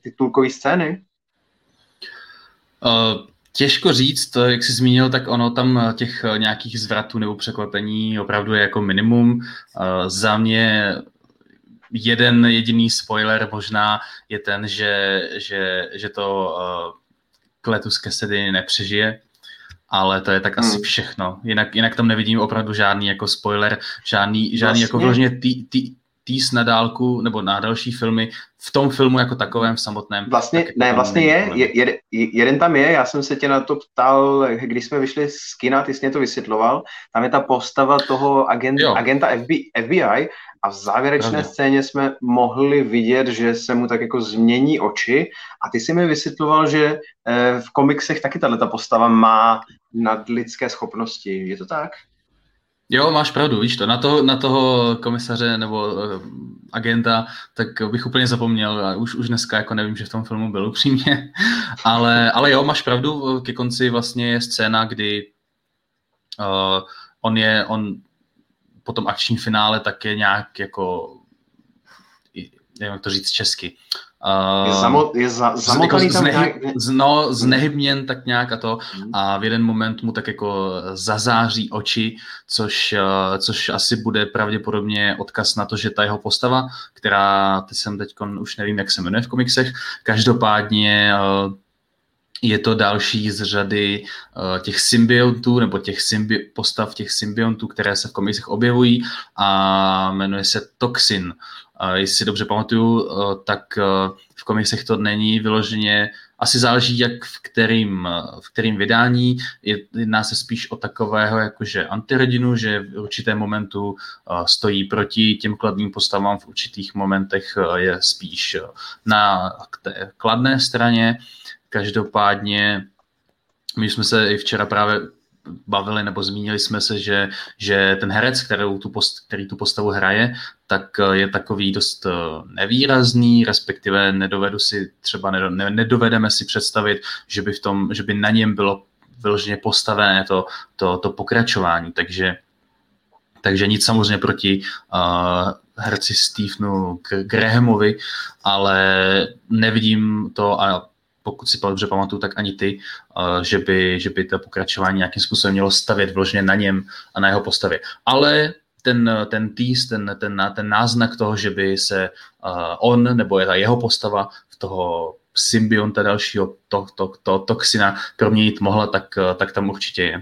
titulkové scény? Uh, těžko říct, jak jsi zmínil, tak ono tam těch nějakých zvratů nebo překvapení opravdu je jako minimum. Za mě jeden jediný spoiler možná je ten, že, že, že to uh, Kletus Cassidy nepřežije, ale to je tak asi hmm. všechno. Jinak, jinak tam nevidím opravdu žádný jako spoiler, žádný, žádný jako vlastně. jako vložně tý, týs na dálku nebo na další filmy v tom filmu jako takovém v samotném. Vlastně, ne, vlastně je, je, je, jeden tam je, já jsem se tě na to ptal, když jsme vyšli z kina, ty jsi mě to vysvětloval, tam je ta postava toho agent, agenta FBI, FBI a v závěrečné Pravda. scéně jsme mohli vidět, že se mu tak jako změní oči a ty si mi vysvětloval, že eh, v komiksech taky tato postava má nadlidské schopnosti. Je to tak? Jo, máš pravdu, víš to, na, to, na toho komisaře nebo uh, agenta, tak bych úplně zapomněl, a už, už dneska jako nevím, že v tom filmu byl upřímně, ale, ale jo, máš pravdu, ke konci vlastně je scéna, kdy uh, on je, on po tom akčním finále tak je nějak jako, nevím, jak to říct česky, Uh, je, zamo, je za, zamotaný jako tam znehy, nějak... No, znehybněn tak nějak a to hmm. a v jeden moment mu tak jako zazáří oči, což, uh, což asi bude pravděpodobně odkaz na to, že ta jeho postava, která, teď jsem teď už nevím, jak se jmenuje v komiksech, každopádně uh, je to další z řady uh, těch symbiontů nebo těch symbi- postav těch symbiontů, které se v komiksech objevují a jmenuje se Toxin. Uh, jestli si dobře pamatuju, uh, tak uh, v komiksech to není vyloženě, asi záleží, jak v kterým, v kterým vydání. Jedná se spíš o takového jakože antirodinu, že v určitém momentu stojí proti těm kladným postavám, v určitých momentech je spíš na té kladné straně. Každopádně my jsme se i včera právě bavili nebo zmínili jsme se, že, že ten herec, kterou tu post, který tu postavu hraje, tak eh, je takový dost eh, nevýrazný, respektive nedovedu si třeba ne, nedovedeme si představit, že by, v tom, že by na něm bylo vyloženě postavené to, to, to pokračování, takže takže nic samozřejmě proti uh, herci Stevenu Grahamovi, ale nevidím to a pokud si dobře pamatuju, tak ani ty, uh, že, by, že by to pokračování nějakým způsobem mělo stavět vložně na něm a na jeho postavě. Ale ten, ten tease, ten, ten, ten náznak toho, že by se uh, on nebo jeho postava v toho symbionta dalšího to, to, to, toxina proměnit mohla, tak, tak tam určitě je.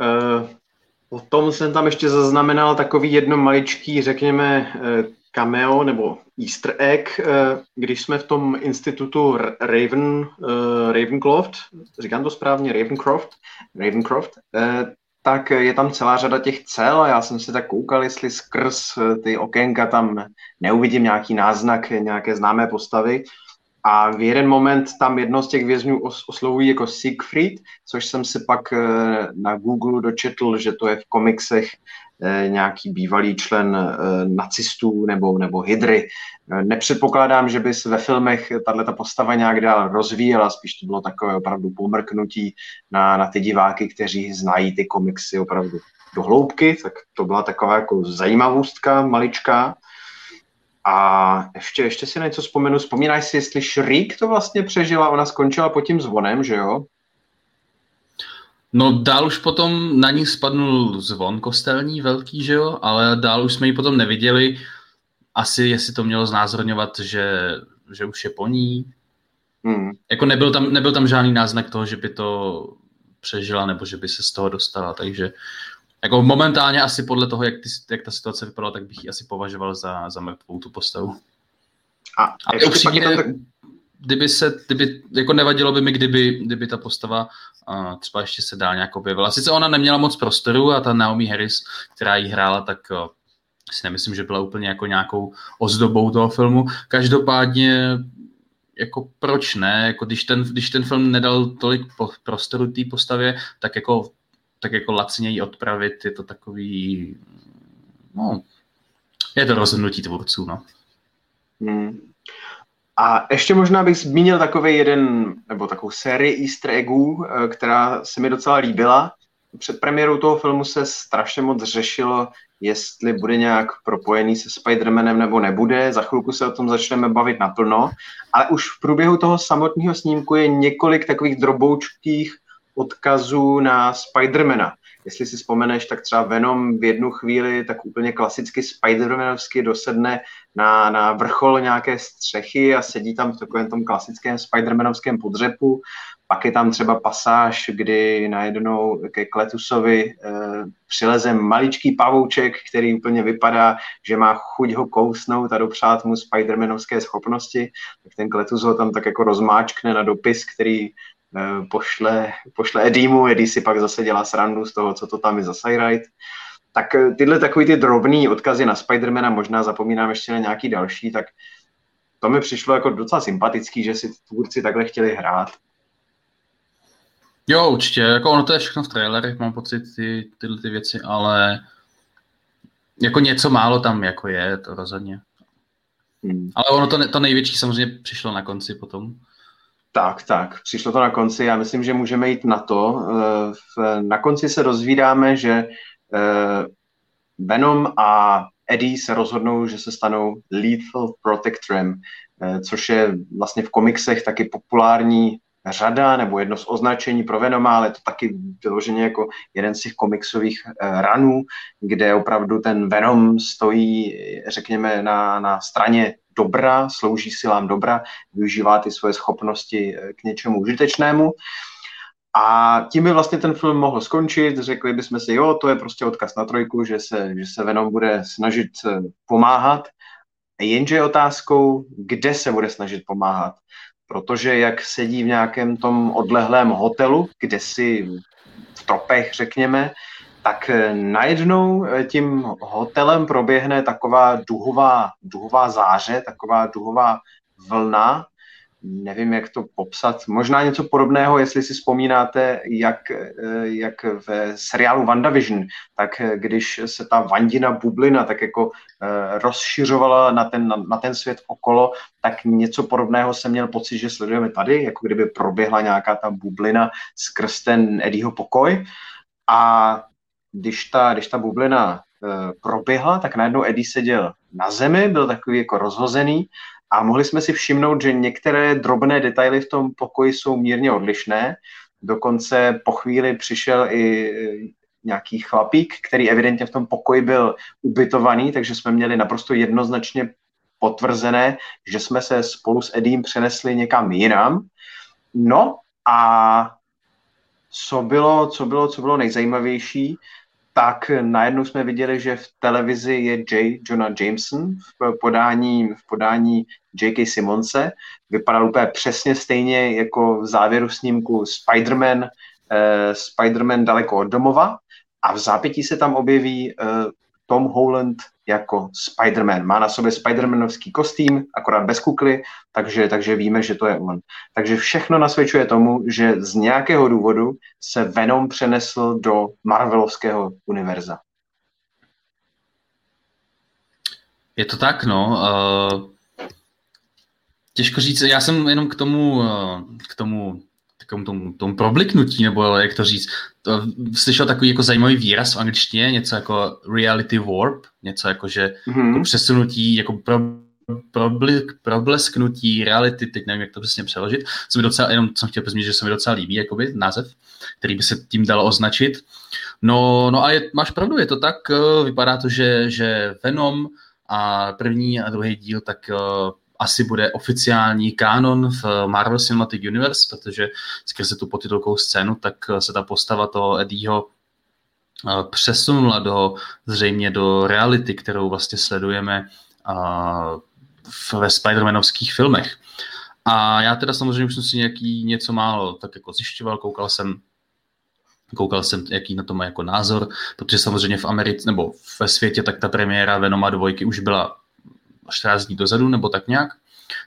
Uh, potom jsem tam ještě zaznamenal takový jedno maličký, řekněme, cameo nebo easter egg, eh, když jsme v tom institutu Raven, eh, Ravencroft, říkám to správně, Ravencroft, Ravencroft, eh, tak je tam celá řada těch cel a já jsem si tak koukal, jestli skrz ty okénka tam neuvidím nějaký náznak nějaké známé postavy. A v jeden moment tam jedno z těch vězňů oslovují jako Siegfried, což jsem si pak na Google dočetl, že to je v komiksech Eh, nějaký bývalý člen eh, nacistů nebo, nebo hydry. Eh, nepředpokládám, že by se ve filmech tato postava nějak dál rozvíjela, spíš to bylo takové opravdu pomrknutí na, na ty diváky, kteří znají ty komiksy opravdu do hloubky, tak to byla taková jako zajímavostka maličká. A ještě, ještě si něco vzpomenu. Vzpomínáš si, jestli Shriek to vlastně přežila, ona skončila pod tím zvonem, že jo? No dál už potom na ní spadnul zvon kostelní velký, že jo, ale dál už jsme ji potom neviděli. Asi jestli to mělo znázorňovat, že, že už je po ní. Hmm. Jako nebyl tam, nebyl tam žádný náznak toho, že by to přežila nebo že by se z toho dostala, takže jako momentálně asi podle toho, jak, ty, jak ta situace vypadala, tak bych ji asi považoval za, za mrtvou tu postavu. A, a upřímně, tak kdyby se, kdyby, jako nevadilo by mi, kdyby, kdyby ta postava uh, třeba ještě se dál nějak objevila. Sice ona neměla moc prostoru a ta Naomi Harris, která ji hrála, tak uh, si nemyslím, že byla úplně jako nějakou ozdobou toho filmu. Každopádně jako proč ne, jako když ten, když ten film nedal tolik prostoru té postavě, tak jako, tak jako lacněji odpravit, je to takový, no, je to rozhodnutí tvůrců, no. Hmm. A ještě možná bych zmínil takový jeden, nebo takovou sérii easter eggů, eh, která se mi docela líbila. Před premiérou toho filmu se strašně moc řešilo, jestli bude nějak propojený se Spider-Manem nebo nebude. Za chvilku se o tom začneme bavit naplno. Ale už v průběhu toho samotného snímku je několik takových droboučkých odkazů na Spidermana. Jestli si vzpomeneš, tak třeba Venom v jednu chvíli tak úplně klasicky Spider-Manovsky dosedne na, na vrchol nějaké střechy a sedí tam v takovém tom klasickém Spider-Manovském podřepu. Pak je tam třeba pasáž, kdy najednou ke Kletusovi e, přileze maličký pavouček, který úplně vypadá, že má chuť ho kousnout a dopřát mu Spider-Manovské schopnosti. Tak ten Kletus ho tam tak jako rozmáčkne na dopis, který pošle, pošle Edimu, Eddie si pak zase dělá srandu z toho, co to tam je za Cyrite. Tak eh, tyhle takový ty drobný odkazy na Spidermana, možná zapomínám ještě na nějaký další, tak to mi přišlo jako docela sympatický, že si tvůrci takhle chtěli hrát. Jo, určitě, jako ono to je všechno v trailerech, mám pocit, ty, tyhle ty věci, ale jako něco málo tam jako je, to rozhodně. Hmm. Ale ono to, to největší samozřejmě přišlo na konci potom. Tak, tak, přišlo to na konci. Já myslím, že můžeme jít na to. Eh, na konci se dozvídáme, že eh, Venom a Eddie se rozhodnou, že se stanou Lethal Protectorem, eh, což je vlastně v komiksech taky populární řada nebo jedno z označení pro Venoma, ale to taky vyloženě jako jeden z těch komiksových ranů, kde opravdu ten Venom stojí, řekněme, na, na straně dobra, slouží silám dobra, využívá ty svoje schopnosti k něčemu užitečnému. A tím by vlastně ten film mohl skončit, řekli bychom si, jo, to je prostě odkaz na trojku, že se, že se Venom bude snažit pomáhat, jenže je otázkou, kde se bude snažit pomáhat. Protože jak sedí v nějakém tom odlehlém hotelu, kde si v tropech, řekněme, tak najednou tím hotelem proběhne taková duhová, duhová záře, taková duhová vlna, nevím, jak to popsat, možná něco podobného, jestli si vzpomínáte, jak, eh, jak v seriálu WandaVision, tak eh, když se ta Vandina bublina tak jako eh, rozšiřovala na ten, na, na ten svět okolo, tak něco podobného jsem měl pocit, že sledujeme tady, jako kdyby proběhla nějaká ta bublina skrz ten Eddieho pokoj. A když ta, když ta bublina proběhla, tak najednou Eddie seděl na zemi, byl takový jako rozhozený a mohli jsme si všimnout, že některé drobné detaily v tom pokoji jsou mírně odlišné. Dokonce po chvíli přišel i e, nějaký chlapík, který evidentně v tom pokoji byl ubytovaný, takže jsme měli naprosto jednoznačně potvrzené, že jsme se spolu s Edím přenesli někam jinam. No a co bylo, co bylo, co bylo nejzajímavější, tak najednou jsme viděli, že v televizi je J. Jonah Jameson v podání, v podání J.K. Simonse. Vypadal úplně přesně stejně jako v závěru snímku Spider-Man, eh, Spider-Man daleko od domova a v zápětí se tam objeví eh, Tom Holland jako Spider-Man. Má na sobě Spider-Manovský kostým, akorát bez kukly, takže, takže víme, že to je on. Takže všechno nasvědčuje tomu, že z nějakého důvodu se Venom přenesl do Marvelovského univerza. Je to tak, no. Uh, těžko říct, já jsem jenom k tomu, uh, k tomu takovému tomu, tomu probliknutí, nebo jak to říct, to, slyšel takový jako zajímavý výraz v angličtině, něco jako reality warp, něco jako, že mm-hmm. jako přesunutí, jako pro, problik, problesknutí reality, teď nevím, jak to přesně přeložit, co mi docela, jenom jsem chtěl zmínit, že se mi docela líbí, jakoby, název, který by se tím dalo označit. No, no a je, máš pravdu, je to tak, eh, vypadá to, že, že Venom a první a druhý díl, tak eh, asi bude oficiální kánon v Marvel Cinematic Universe, protože skrze tu potitulkou scénu, tak se ta postava toho Eddieho eh, přesunula do, zřejmě do reality, kterou vlastně sledujeme eh, ve Spider-Manovských filmech. A já teda samozřejmě už jsem si nějaký něco málo tak jako zjišťoval, koukal jsem koukal jsem, jaký na to má jako názor, protože samozřejmě v Americe, nebo ve světě, tak ta premiéra Venoma dvojky už byla 14 dní dozadu, nebo tak nějak.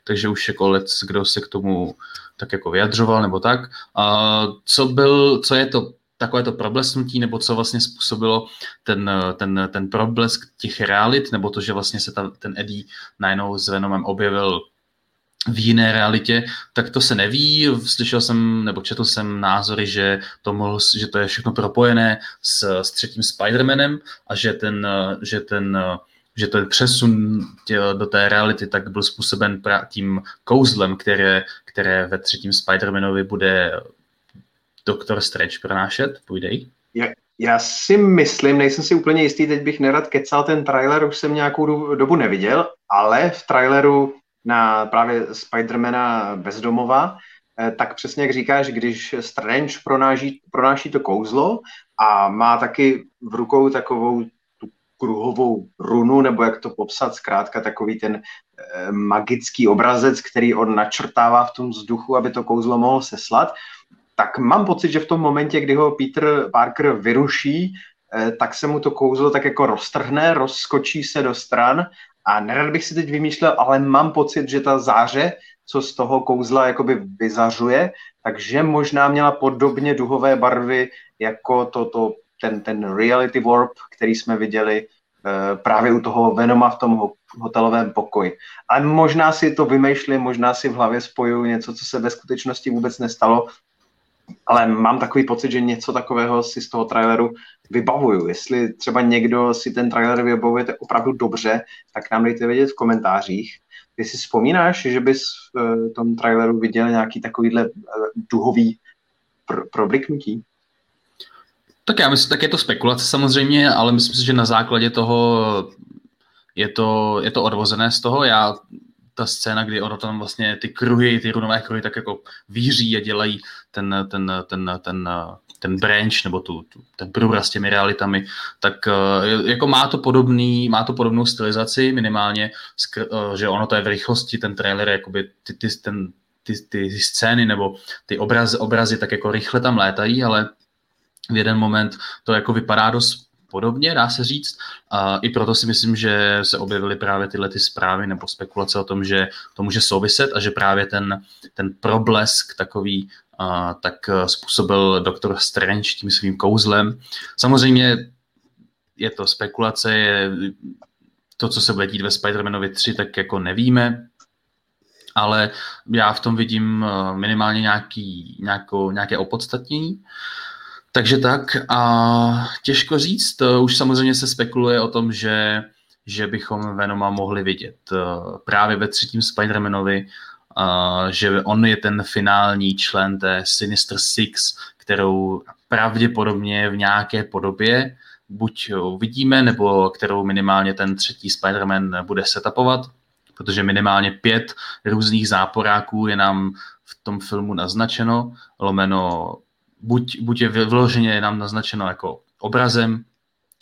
Takže už jako let, kdo se k tomu tak jako vyjadřoval, nebo tak. A co, byl, co je to takové to problesnutí, nebo co vlastně způsobilo ten, ten, ten problesk těch realit, nebo to, že vlastně se ta, ten Eddie najednou s Venomem objevil v jiné realitě, tak to se neví. Slyšel jsem, nebo četl jsem názory, že to, mohl, že to je všechno propojené s, s třetím Spider-Manem a že ten, že ten že ten přesun tě, do té reality tak byl způsoben tím kouzlem, které, které ve třetím Spider-Manovi bude Doktor Strange pronášet. Půjdej. Já, já si myslím, nejsem si úplně jistý, teď bych nerad kecal ten trailer, už jsem nějakou dobu neviděl, ale v traileru na právě Spidermana bezdomova, eh, tak přesně jak říkáš, když Strange pronáší, pronáší to kouzlo a má taky v rukou takovou kruhovou runu, nebo jak to popsat, zkrátka takový ten e, magický obrazec, který on načrtává v tom vzduchu, aby to kouzlo mohl seslat, tak mám pocit, že v tom momentě, kdy ho Peter Parker vyruší, e, tak se mu to kouzlo tak jako roztrhne, rozskočí se do stran a nerad bych si teď vymýšlel, ale mám pocit, že ta záře, co z toho kouzla jakoby vyzařuje, takže možná měla podobně duhové barvy jako to, to ten, ten reality warp, který jsme viděli uh, právě u toho Venoma v tom hotelovém pokoji. Ale možná si to vymýšlím, možná si v hlavě spojuju něco, co se ve skutečnosti vůbec nestalo, ale mám takový pocit, že něco takového si z toho traileru vybavuju. Jestli třeba někdo si ten trailer vybavujete opravdu dobře, tak nám dejte vědět v komentářích. Ty si vzpomínáš, že bys v eh, tom traileru viděl nějaký takovýhle eh, duhový pr- probliknutí? Tak já myslím, tak je to spekulace samozřejmě, ale myslím si, že na základě toho je to, je to odvozené z toho. Já ta scéna, kdy ono tam vlastně ty kruhy, ty runové kruhy tak jako víří a dělají ten, ten, ten, ten, ten branch nebo tu, tu, ten průraz těmi realitami, tak jako má to podobný, má to podobnou stylizaci minimálně, že ono to je v rychlosti, ten trailer, jakoby ty, ty, ten, ty, ty scény nebo ty obrazy, obrazy tak jako rychle tam létají, ale v jeden moment to jako vypadá dost podobně, dá se říct. A I proto si myslím, že se objevily právě tyhle ty zprávy nebo spekulace o tom, že to může souviset a že právě ten, ten problesk takový a, tak způsobil doktor Strange tím svým kouzlem. Samozřejmě je to spekulace, je to, co se bude dít ve Spider-Manovi 3, tak jako nevíme, ale já v tom vidím minimálně nějaký, nějakou, nějaké opodstatnění. Takže tak a těžko říct, už samozřejmě se spekuluje o tom, že, že bychom Venoma mohli vidět eh, právě ve třetím Spider-Manovi, eh, že on je ten finální člen té Sinister Six, kterou pravděpodobně v nějaké podobě buď uvidíme, nebo kterou minimálně ten třetí Spider-Man bude setupovat, protože minimálně pět různých záporáků je nám v tom filmu naznačeno, lomeno buď, buď je vyloženě nám naznačeno jako obrazem,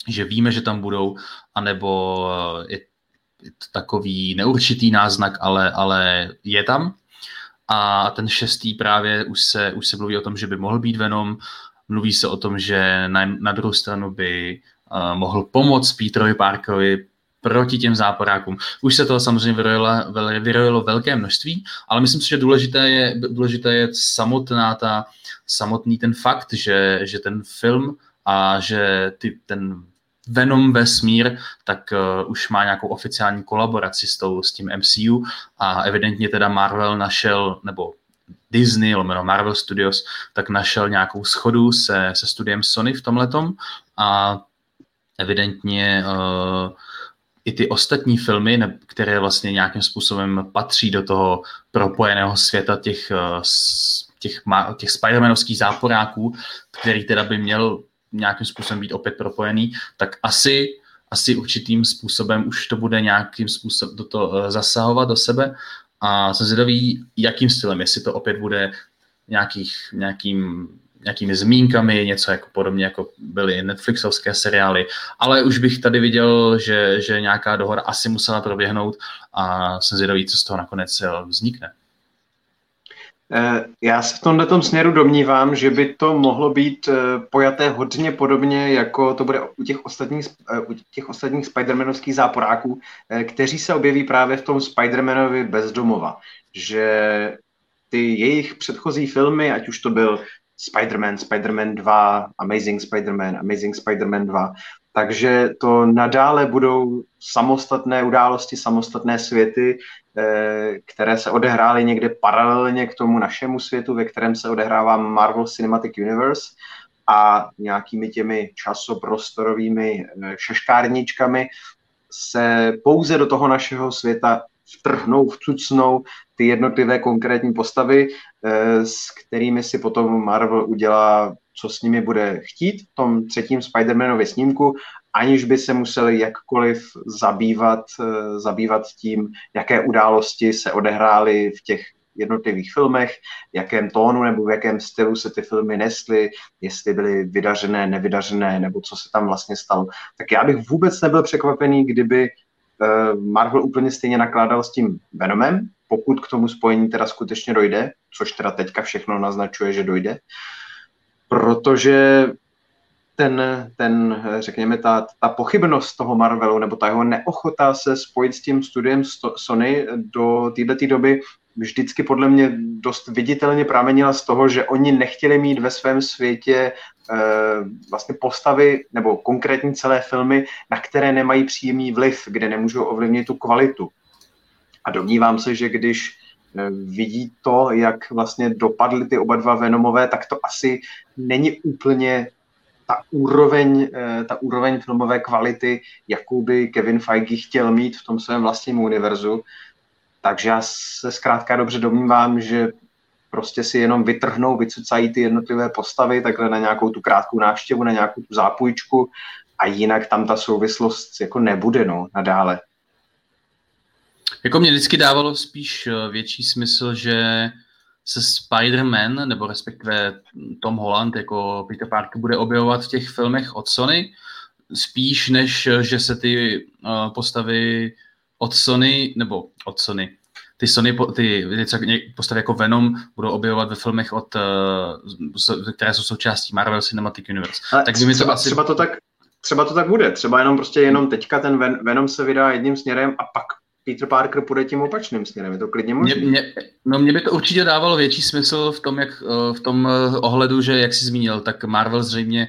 že víme, že tam budou, anebo eh, je to takový neurčitý náznak, ale, ale je tam. A ten šestý právě už se, už se mluví o tom, že by mohl být Venom. Mluví se o tom, že na, na druhou stranu by uh, mohl pomoct Peterovi Parkerovi proti těm záporákům. Už se toho samozřejmě vyrojilo, vyrojilo velké množství, ale myslím si, že důležité je, důležité je samotná ta, samotný ten fakt, že, že ten film a že ty, ten Venom vesmír, tak uh, už má nějakou oficiální kolaboraci s, tou, s tím MCU a evidentně teda Marvel našel, nebo Disney, lomeno Marvel Studios, tak našel nějakou schodu se, se studiem Sony v tomhletom a evidentně uh, i ty ostatní filmy, které vlastně nějakým způsobem patří do toho propojeného světa těch, eh, těch, těch Spider-Manovských záporáků, který teda by měl nějakým způsobem být opět propojený, tak asi, asi určitým způsobem už to bude nějakým způsobem do toho eh, zasahovat do sebe. A jsem zvědavý, jakým stylem, jestli to opět bude nějakých, nějakým nějakými zmínkami, něco jako podobně, jako byly Netflixovské seriály, ale už bych tady viděl, že, že nějaká dohoda asi musela proběhnout a jsem zvědavý, co z toho nakonec eh, vznikne. Eh, já se v tomto směru domnívám, že by to mohlo být eh, pojaté hodně podobně, jako to bude u těch ostatních, u těch ostatních Spider-Manovských záporáků, kteří se objeví právě v tom Spider-Manovi bezdomova. Že ty jejich předchozí filmy, ať už to byl Spider-Man, Spider-Man 2, Amazing Spider-Man, Amazing Spider-Man 2. Takže to nadále budou samostatné události, samostatné světy, eh, které se odehrály někde paralelně k tomu našemu světu, ve kterém se odehrává Marvel Cinematic Universe a nějakými těmi časoprostorovými eh, šeškárničkami se pouze do toho našeho světa vtrhnou, vcucnou ty jednotlivé konkrétní postavy, eh, s kterými si potom Marvel udělá, co s nimi bude chtít v tom třetím Spider-Manově snímku, aniž by se museli jakkoliv zabývat, eh, zabývat tím, jaké události se odehrály v těch jednotlivých filmech, v jakém tónu nebo v jakém stylu se ty filmy nesly, jestli byly vydařené, nevydařené, nebo co se tam vlastně stalo. Tak já bych vůbec nebyl překvapený, kdyby Marvel úplně stejně nakládal s tím Venomem, pokud k tomu spojení teda skutečně dojde, což teda teďka všechno naznačuje, že dojde, protože ten, ten řekněme, ta, ta pochybnost toho Marvelu, nebo ta jeho neochota se spojit s tím studiem Sony do této doby vždycky podle mě dost viditelně pramenila z toho, že oni nechtěli mít ve svém světě e, vlastně postavy nebo konkrétní celé filmy, na které nemají příjemný vliv, kde nemůžou ovlivnit tu kvalitu. A domnívám se, že když e, vidí to, jak vlastně dopadly ty oba dva Venomové, tak to asi není úplně ta úroveň, e, ta úroveň filmové kvality, jakou by Kevin Feige chtěl mít v tom svém vlastním univerzu. Takže já se zkrátka dobře domnívám, že prostě si jenom vytrhnou, vycucají ty jednotlivé postavy takhle na nějakou tu krátkou návštěvu, na nějakou tu zápůjčku a jinak tam ta souvislost jako nebude, no, nadále. Jako mě vždycky dávalo spíš eh, větší smysl, že se Spider-Man, nebo respektive Tom Holland jako Peter Parker bude objevovat v těch filmech od Sony, spíš než, že se ty uh, postavy od Sony, nebo od Sony, ty Sony, ty, postavy jako Venom budou objevovat ve filmech, od, uh, které jsou součástí Marvel Cinematic Universe. Ale tak by to asi... třeba to tak třeba to tak bude. Třeba jenom prostě jenom teďka ten Ven- Venom se vydá jedním směrem a pak Peter Parker půjde tím opačným směrem. Je to klidně možné. Mě, mě, no mě by to určitě dávalo větší smysl v tom, jak, v tom eh, ohledu, že jak jsi zmínil, tak Marvel zřejmě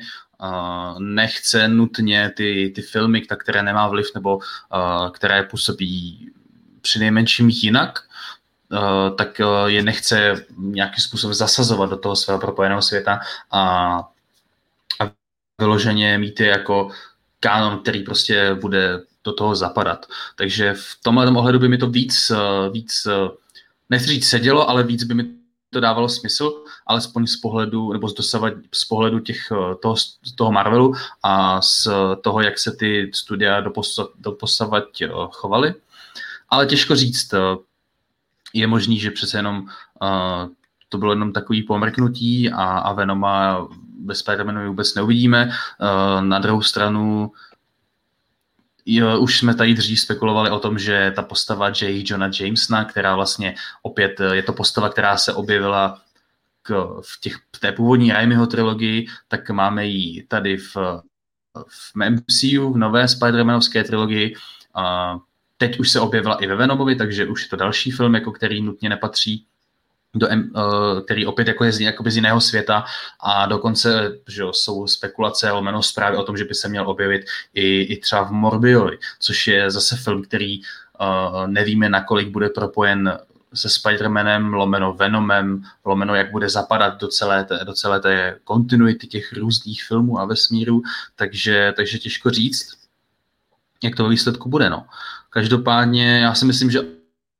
nechce nutně ty, ty filmy, které nemá vliv nebo které působí při nejmenším jinak, tak je nechce nějakým způsobem zasazovat do toho svého propojeného světa a vyloženě mít je jako kánon, který prostě bude do toho zapadat. Takže v tomhle ohledu by mi to víc, víc nechci říct sedělo, ale víc by mi to dávalo smysl, alespoň z pohledu, nebo z, dosavad, z pohledu těch, eh, toho, toho Marvelu a z toho, jak se ty studia doposavat chovaly. Ale těžko říct, je možný, že přece jenom uh, to bylo jenom takový pomrknutí a, a Venoma bez Spider-Manu vůbec neuvidíme. Uh, na druhou stranu jo, už jsme tady dřív spekulovali o tom, že ta postava J. Johna Jamesona, která vlastně opět je to postava, která se objevila k, v, těch, v té původní Raimiho trilogii, tak máme ji tady v, v MCU, v nové Spider-Manovské trilogii. Uh, teď už se objevila i ve Venomovi, takže už je to další film, jako který nutně nepatří do, uh, který opět jako je z, jakoby z jiného světa a dokonce že jo, jsou spekulace lomeno zprávy o tom, že by se měl objevit i, i třeba v Morbioli, což je zase film, který uh, nevíme, nakolik bude propojen se Spider-Manem, lomeno Venomem, lomeno jak bude zapadat do celé té, do celé té kontinuity těch různých filmů a vesmíru, takže, takže těžko říct, jak to výsledku bude. No. Každopádně já si myslím, že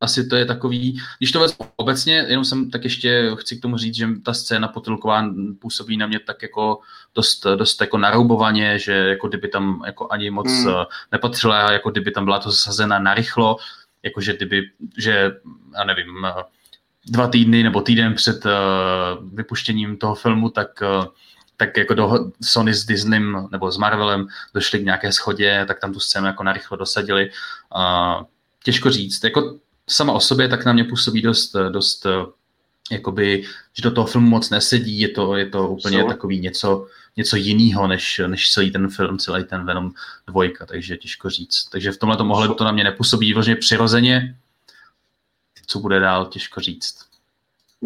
asi to je takový, když to vezmu obecně, jenom jsem tak ještě chci k tomu říct, že ta scéna potulková působí na mě tak jako dost, dost jako naroubovaně, že jako kdyby tam jako ani moc hmm. Eh, nepatřila, jako kdyby tam byla to zasazena narychlo, jakože kdyby, že já nevím, eh, dva týdny nebo týden před uh, vypuštěním toho filmu, tak uh, tak jako do Sony s Disneym nebo s Marvelem došli k nějaké schodě, tak tam tu scénu jako narychlo dosadili. Uh, těžko říct. Jako sama o sobě tak na mě působí dost, dost jakoby, že do toho filmu moc nesedí, je to, je to úplně so. takový něco, něco jiného, než, než celý ten film, celý ten Venom dvojka, takže těžko říct. Takže v tomhle ohledu to na mě nepůsobí vlastně přirozeně, co bude dál, těžko říct.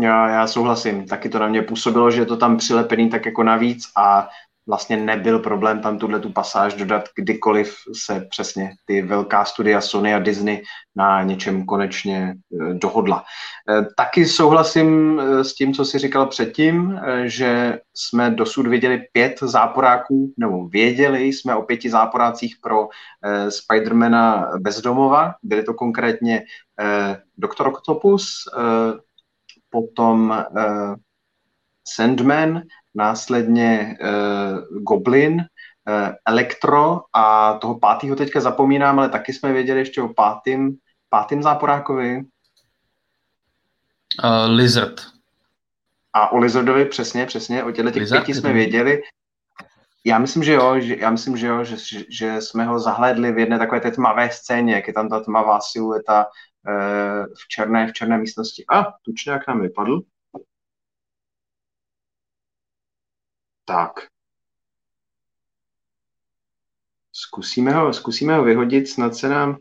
Já, já souhlasím, taky to na mě působilo, že je to tam přilepený tak jako navíc a vlastně nebyl problém tam tuhle tu pasáž dodat, kdykoliv se přesně ty velká studia Sony a Disney na něčem konečně eh, dohodla. Eh, taky souhlasím eh, s tím, co jsi říkal předtím, že jsme dosud viděli pět záporáků, nebo věděli jsme o pěti záporácích pro Spidermana bezdomova. Byly to konkrétně Doktor Octopus, potom Sandman, následně uh, Goblin, uh, Elektro a toho pátého teďka zapomínám, ale taky jsme věděli ještě o pátým, pátým záporákovi. Uh, Lizard. A o Lizardovi přesně, přesně, o těchto těch Lizard, pěti jsme věděli. Já myslím, že jo, že, já myslím, že jo, že, že jsme ho zahlédli v jedné takové té tmavé scéně, jak je tam ta tmavá silueta uh, v černé, v černé místnosti. A, tučňák nám vypadl. Tak. Zkusíme ho, zkusíme ho vyhodit, snad se nám,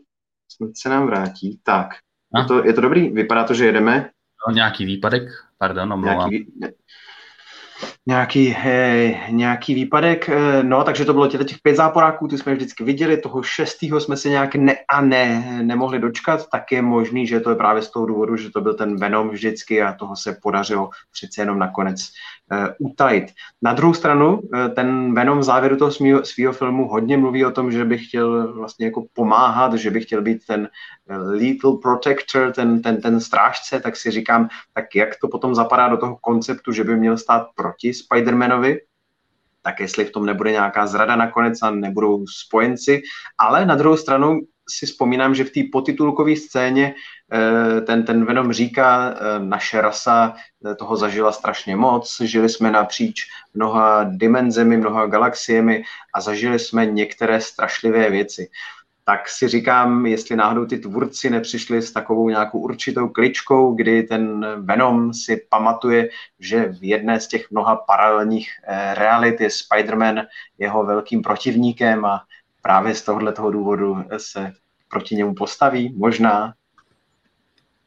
snad se nám vrátí. Tak, je to, je to dobrý? Vypadá to, že jedeme? No, nějaký výpadek? Pardon, omlouvám. Nějaký, nějaký, hej, nějaký výpadek. Eh, no, takže to bylo těch, těch pět záporáků, ty jsme vždycky viděli, toho šestého jsme se nějak ne a ne nemohli dočkat, tak je možný, že to je právě z toho důvodu, že to byl ten Venom vždycky a toho se podařilo přece jenom nakonec uh, utajit. Na druhou stranu, ten Venom v závěru toho svého filmu hodně mluví o tom, že by chtěl vlastně jako pomáhat, že by chtěl být ten lethal protector, ten, ten, ten strážce, tak si říkám, tak jak to potom zapadá do toho konceptu, že by měl stát proti Spider-Manovi, tak jestli v tom nebude nějaká zrada nakonec a nebudou spojenci, ale na druhou stranu si vzpomínám, že v té potitulkové scéně eh, ten, ten Venom říká, eh, naše rasa toho zažila strašně moc, žili jsme napříč mnoha dimenzemi, mnoha galaxiemi a zažili jsme některé strašlivé věci tak si říkám, jestli náhodou ty tvůrci nepřišli s takovou nějakou určitou kličkou, kdy ten Venom si pamatuje, že v jedné z těch mnoha paralelních eh, realit je Spider-Man jeho velkým protivníkem a právě z tohohle toho důvodu se proti němu postaví, možná.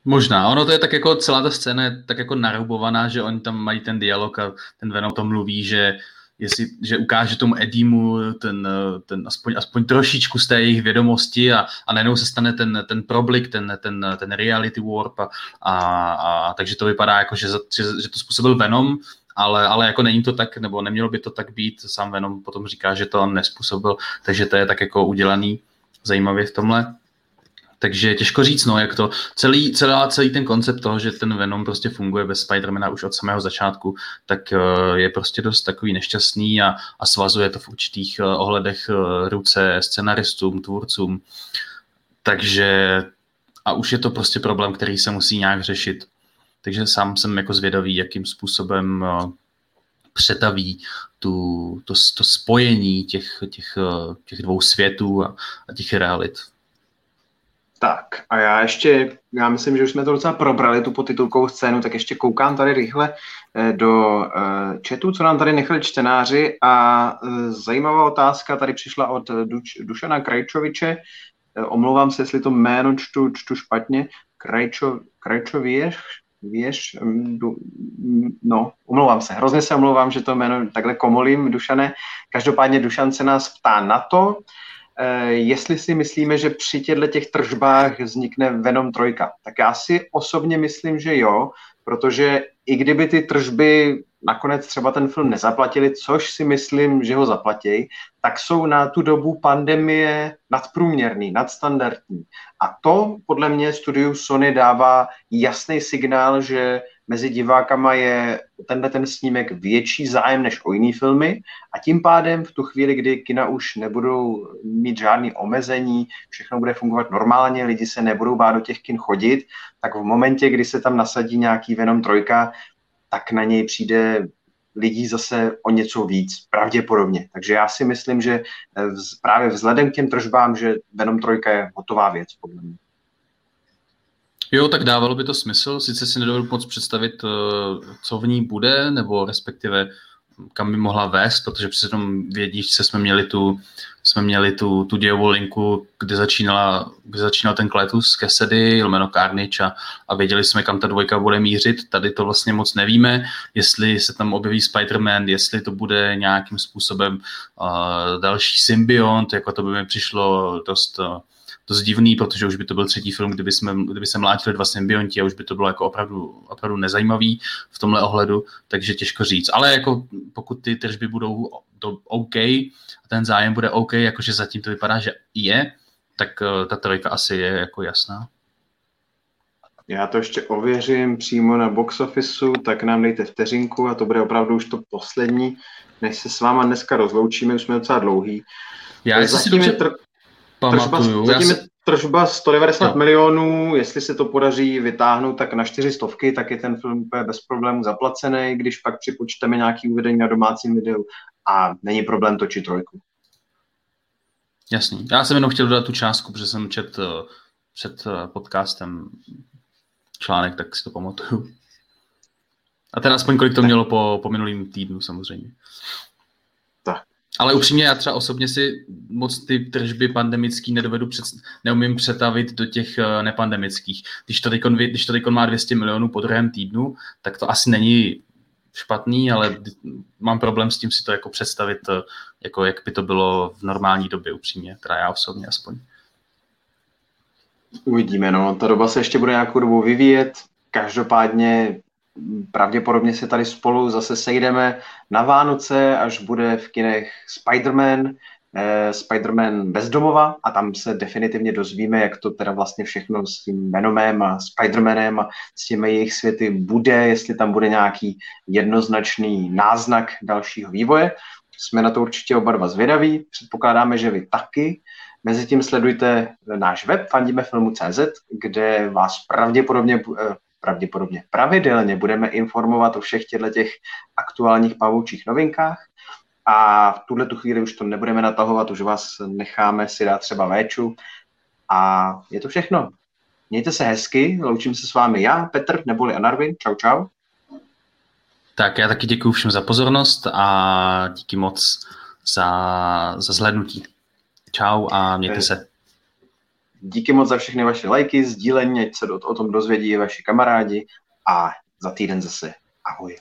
Možná, ono to je tak jako celá ta scéna je tak jako narubovaná, že oni tam mají ten dialog a ten Venom to mluví, že jestli, že ukáže tomu Edimu ten, ten aspoň, aspoň trošičku z té jejich vědomosti a, a najednou se stane ten, ten problik, ten, ten, ten reality warp a, a, a takže to vypadá jako, že, že, že to způsobil Venom, ale, ale jako není to tak, nebo nemělo by to tak být, sám Venom potom říká, že to on nespůsobil, takže to je tak jako udělaný zajímavě v tomhle. Takže těžko říct, no, jak to, celý, celá, celý ten koncept toho, že ten Venom prostě funguje bez Spidermana už od samého začátku, tak uh, je prostě dost takový nešťastný a, a svazuje to v určitých uh, ohledech uh, ruce scenaristům, tvůrcům. Takže a už je to prostě problém, který se musí nějak řešit. Takže sám jsem jako zvědavý, jakým způsobem přetaví tu, to, to spojení těch, těch, těch dvou světů a, a těch realit. Tak a já ještě, já myslím, že už jsme to docela probrali, tu potitulkovou scénu, tak ještě koukám tady rychle eh, do eh, chatu, co nám tady nechali čtenáři. A eh, zajímavá otázka tady přišla od Duš, Dušana Krajčoviče, omlouvám se, jestli to jméno čtu, čtu špatně, Krajčo, Krajčověš, Věš, mm, mm, no, omlouvám se, hrozně se omlouvám, že to jméno takhle komolím, Dušane. Každopádně Dušan se nás ptá na to, jestli si myslíme, že při těchto těch tržbách vznikne Venom 3. Tak já si osobně myslím, že jo, protože i kdyby ty tržby nakonec třeba ten film nezaplatili, což si myslím, že ho zaplatí, tak jsou na tu dobu pandemie nadprůměrný, nadstandardní. A to podle mě studiu Sony dává jasný signál, že mezi divákama je tenhle ten snímek větší zájem než o jiný filmy a tím pádem v tu chvíli, kdy kina už nebudou mít žádný omezení, všechno bude fungovat normálně, lidi se nebudou bát do těch kin chodit, tak v momentě, kdy se tam nasadí nějaký Venom trojka, tak na něj přijde lidí zase o něco víc, pravděpodobně. Takže já si myslím, že právě vzhledem k těm tržbám, že Venom trojka je hotová věc, podle mě. Jo, tak dávalo by to smysl. Sice si nedovedu moc představit, eh, co v ní bude, nebo respektive kam by mohla vést, protože přece jenom vědí, že jsme měli tu, jsme měli tu, tu dějovou linku, kde, začínala, kde začínal ten Kletus Cassidy, jméno Carnage a, a věděli jsme, kam ta dvojka bude mířit. Tady to vlastně moc nevíme, jestli se tam objeví Spider-Man, jestli to bude nějakým způsobem uh, další symbiont, jako to by mi přišlo dost uh, dost divný, protože už by to byl třetí film, kdyby, jsme, kdyby se mlátili dva symbionti a už by to bylo jako opravdu, opravdu nezajímavý v tomhle ohledu, takže těžko říct. Ale jako pokud ty tržby budou to OK a ten zájem bude OK, jakože zatím to vypadá, že je, tak uh, ta trojka asi je jako jasná. Já to ještě ověřím přímo na box officeu, tak nám dejte vteřinku a to bude opravdu už to poslední, než se s váma dneska rozloučíme, už jsme docela dlouhý. Já si dobře... Tr- pamatuju. Tržba, zatím je tržba 190 jo. milionů, jestli se to podaří vytáhnout tak na čtyři stovky, tak je ten film úplně bez problémů zaplacený, když pak připočteme nějaký uvedení na domácím videu a není problém točit trojku. Jasný. Já jsem jenom chtěl dodat tu částku, protože jsem čet eh, před eh, podcastem článek, tak si to pamatuju. A ten aspoň kolik to mělo po, po minulým týdnu samozřejmě. Ale upřímně já třeba osobně si moc ty tržby pandemický nedovedu před, neumím přetavit do těch uh, nepandemických. Když to, teďkon, když to teďkon má 200 milionů po druhém týdnu, tak to asi není špatný, ale mám problém s tím si to jako představit, uh, jako jak by to bylo v normální době upřímně, teda já osobně aspoň. Uvidíme, no. Ta doba se ještě bude nějakou dobu vyvíjet. Každopádně pravděpodobně se tady spolu zase sejdeme na Vánoce, až bude v kinech Spider-Man, eh, Spider-Man bezdomova a tam se definitivně dozvíme, jak to teda vlastně všechno s tím Venomem a Spider-Manem a s těmi jejich světy bude, jestli tam bude nějaký jednoznačný náznak dalšího vývoje. Jsme na to určitě oba dva zvědaví, předpokládáme, že vy taky. Mezitím sledujte náš web fandimefilmu.cz, kde vás pravděpodobně, eh, pravděpodobně pravidelně budeme informovat o všech těchto těch aktuálních pavoučích novinkách. A v tuhle tu chvíli už to nebudeme natahovat, už vás necháme si dát třeba véču. A je to všechno. Mějte se hezky, loučím se s vámi já, Petr, neboli Anarvin. Čau, čau. Tak já taky děkuji všem za pozornost a díky moc za, za zhlednutí. Čau a mějte eh, se. Díky moc za všechny vaše lajky, sdílení, ať se o tom dozvědí vaši kamarádi a za týden zase ahoj.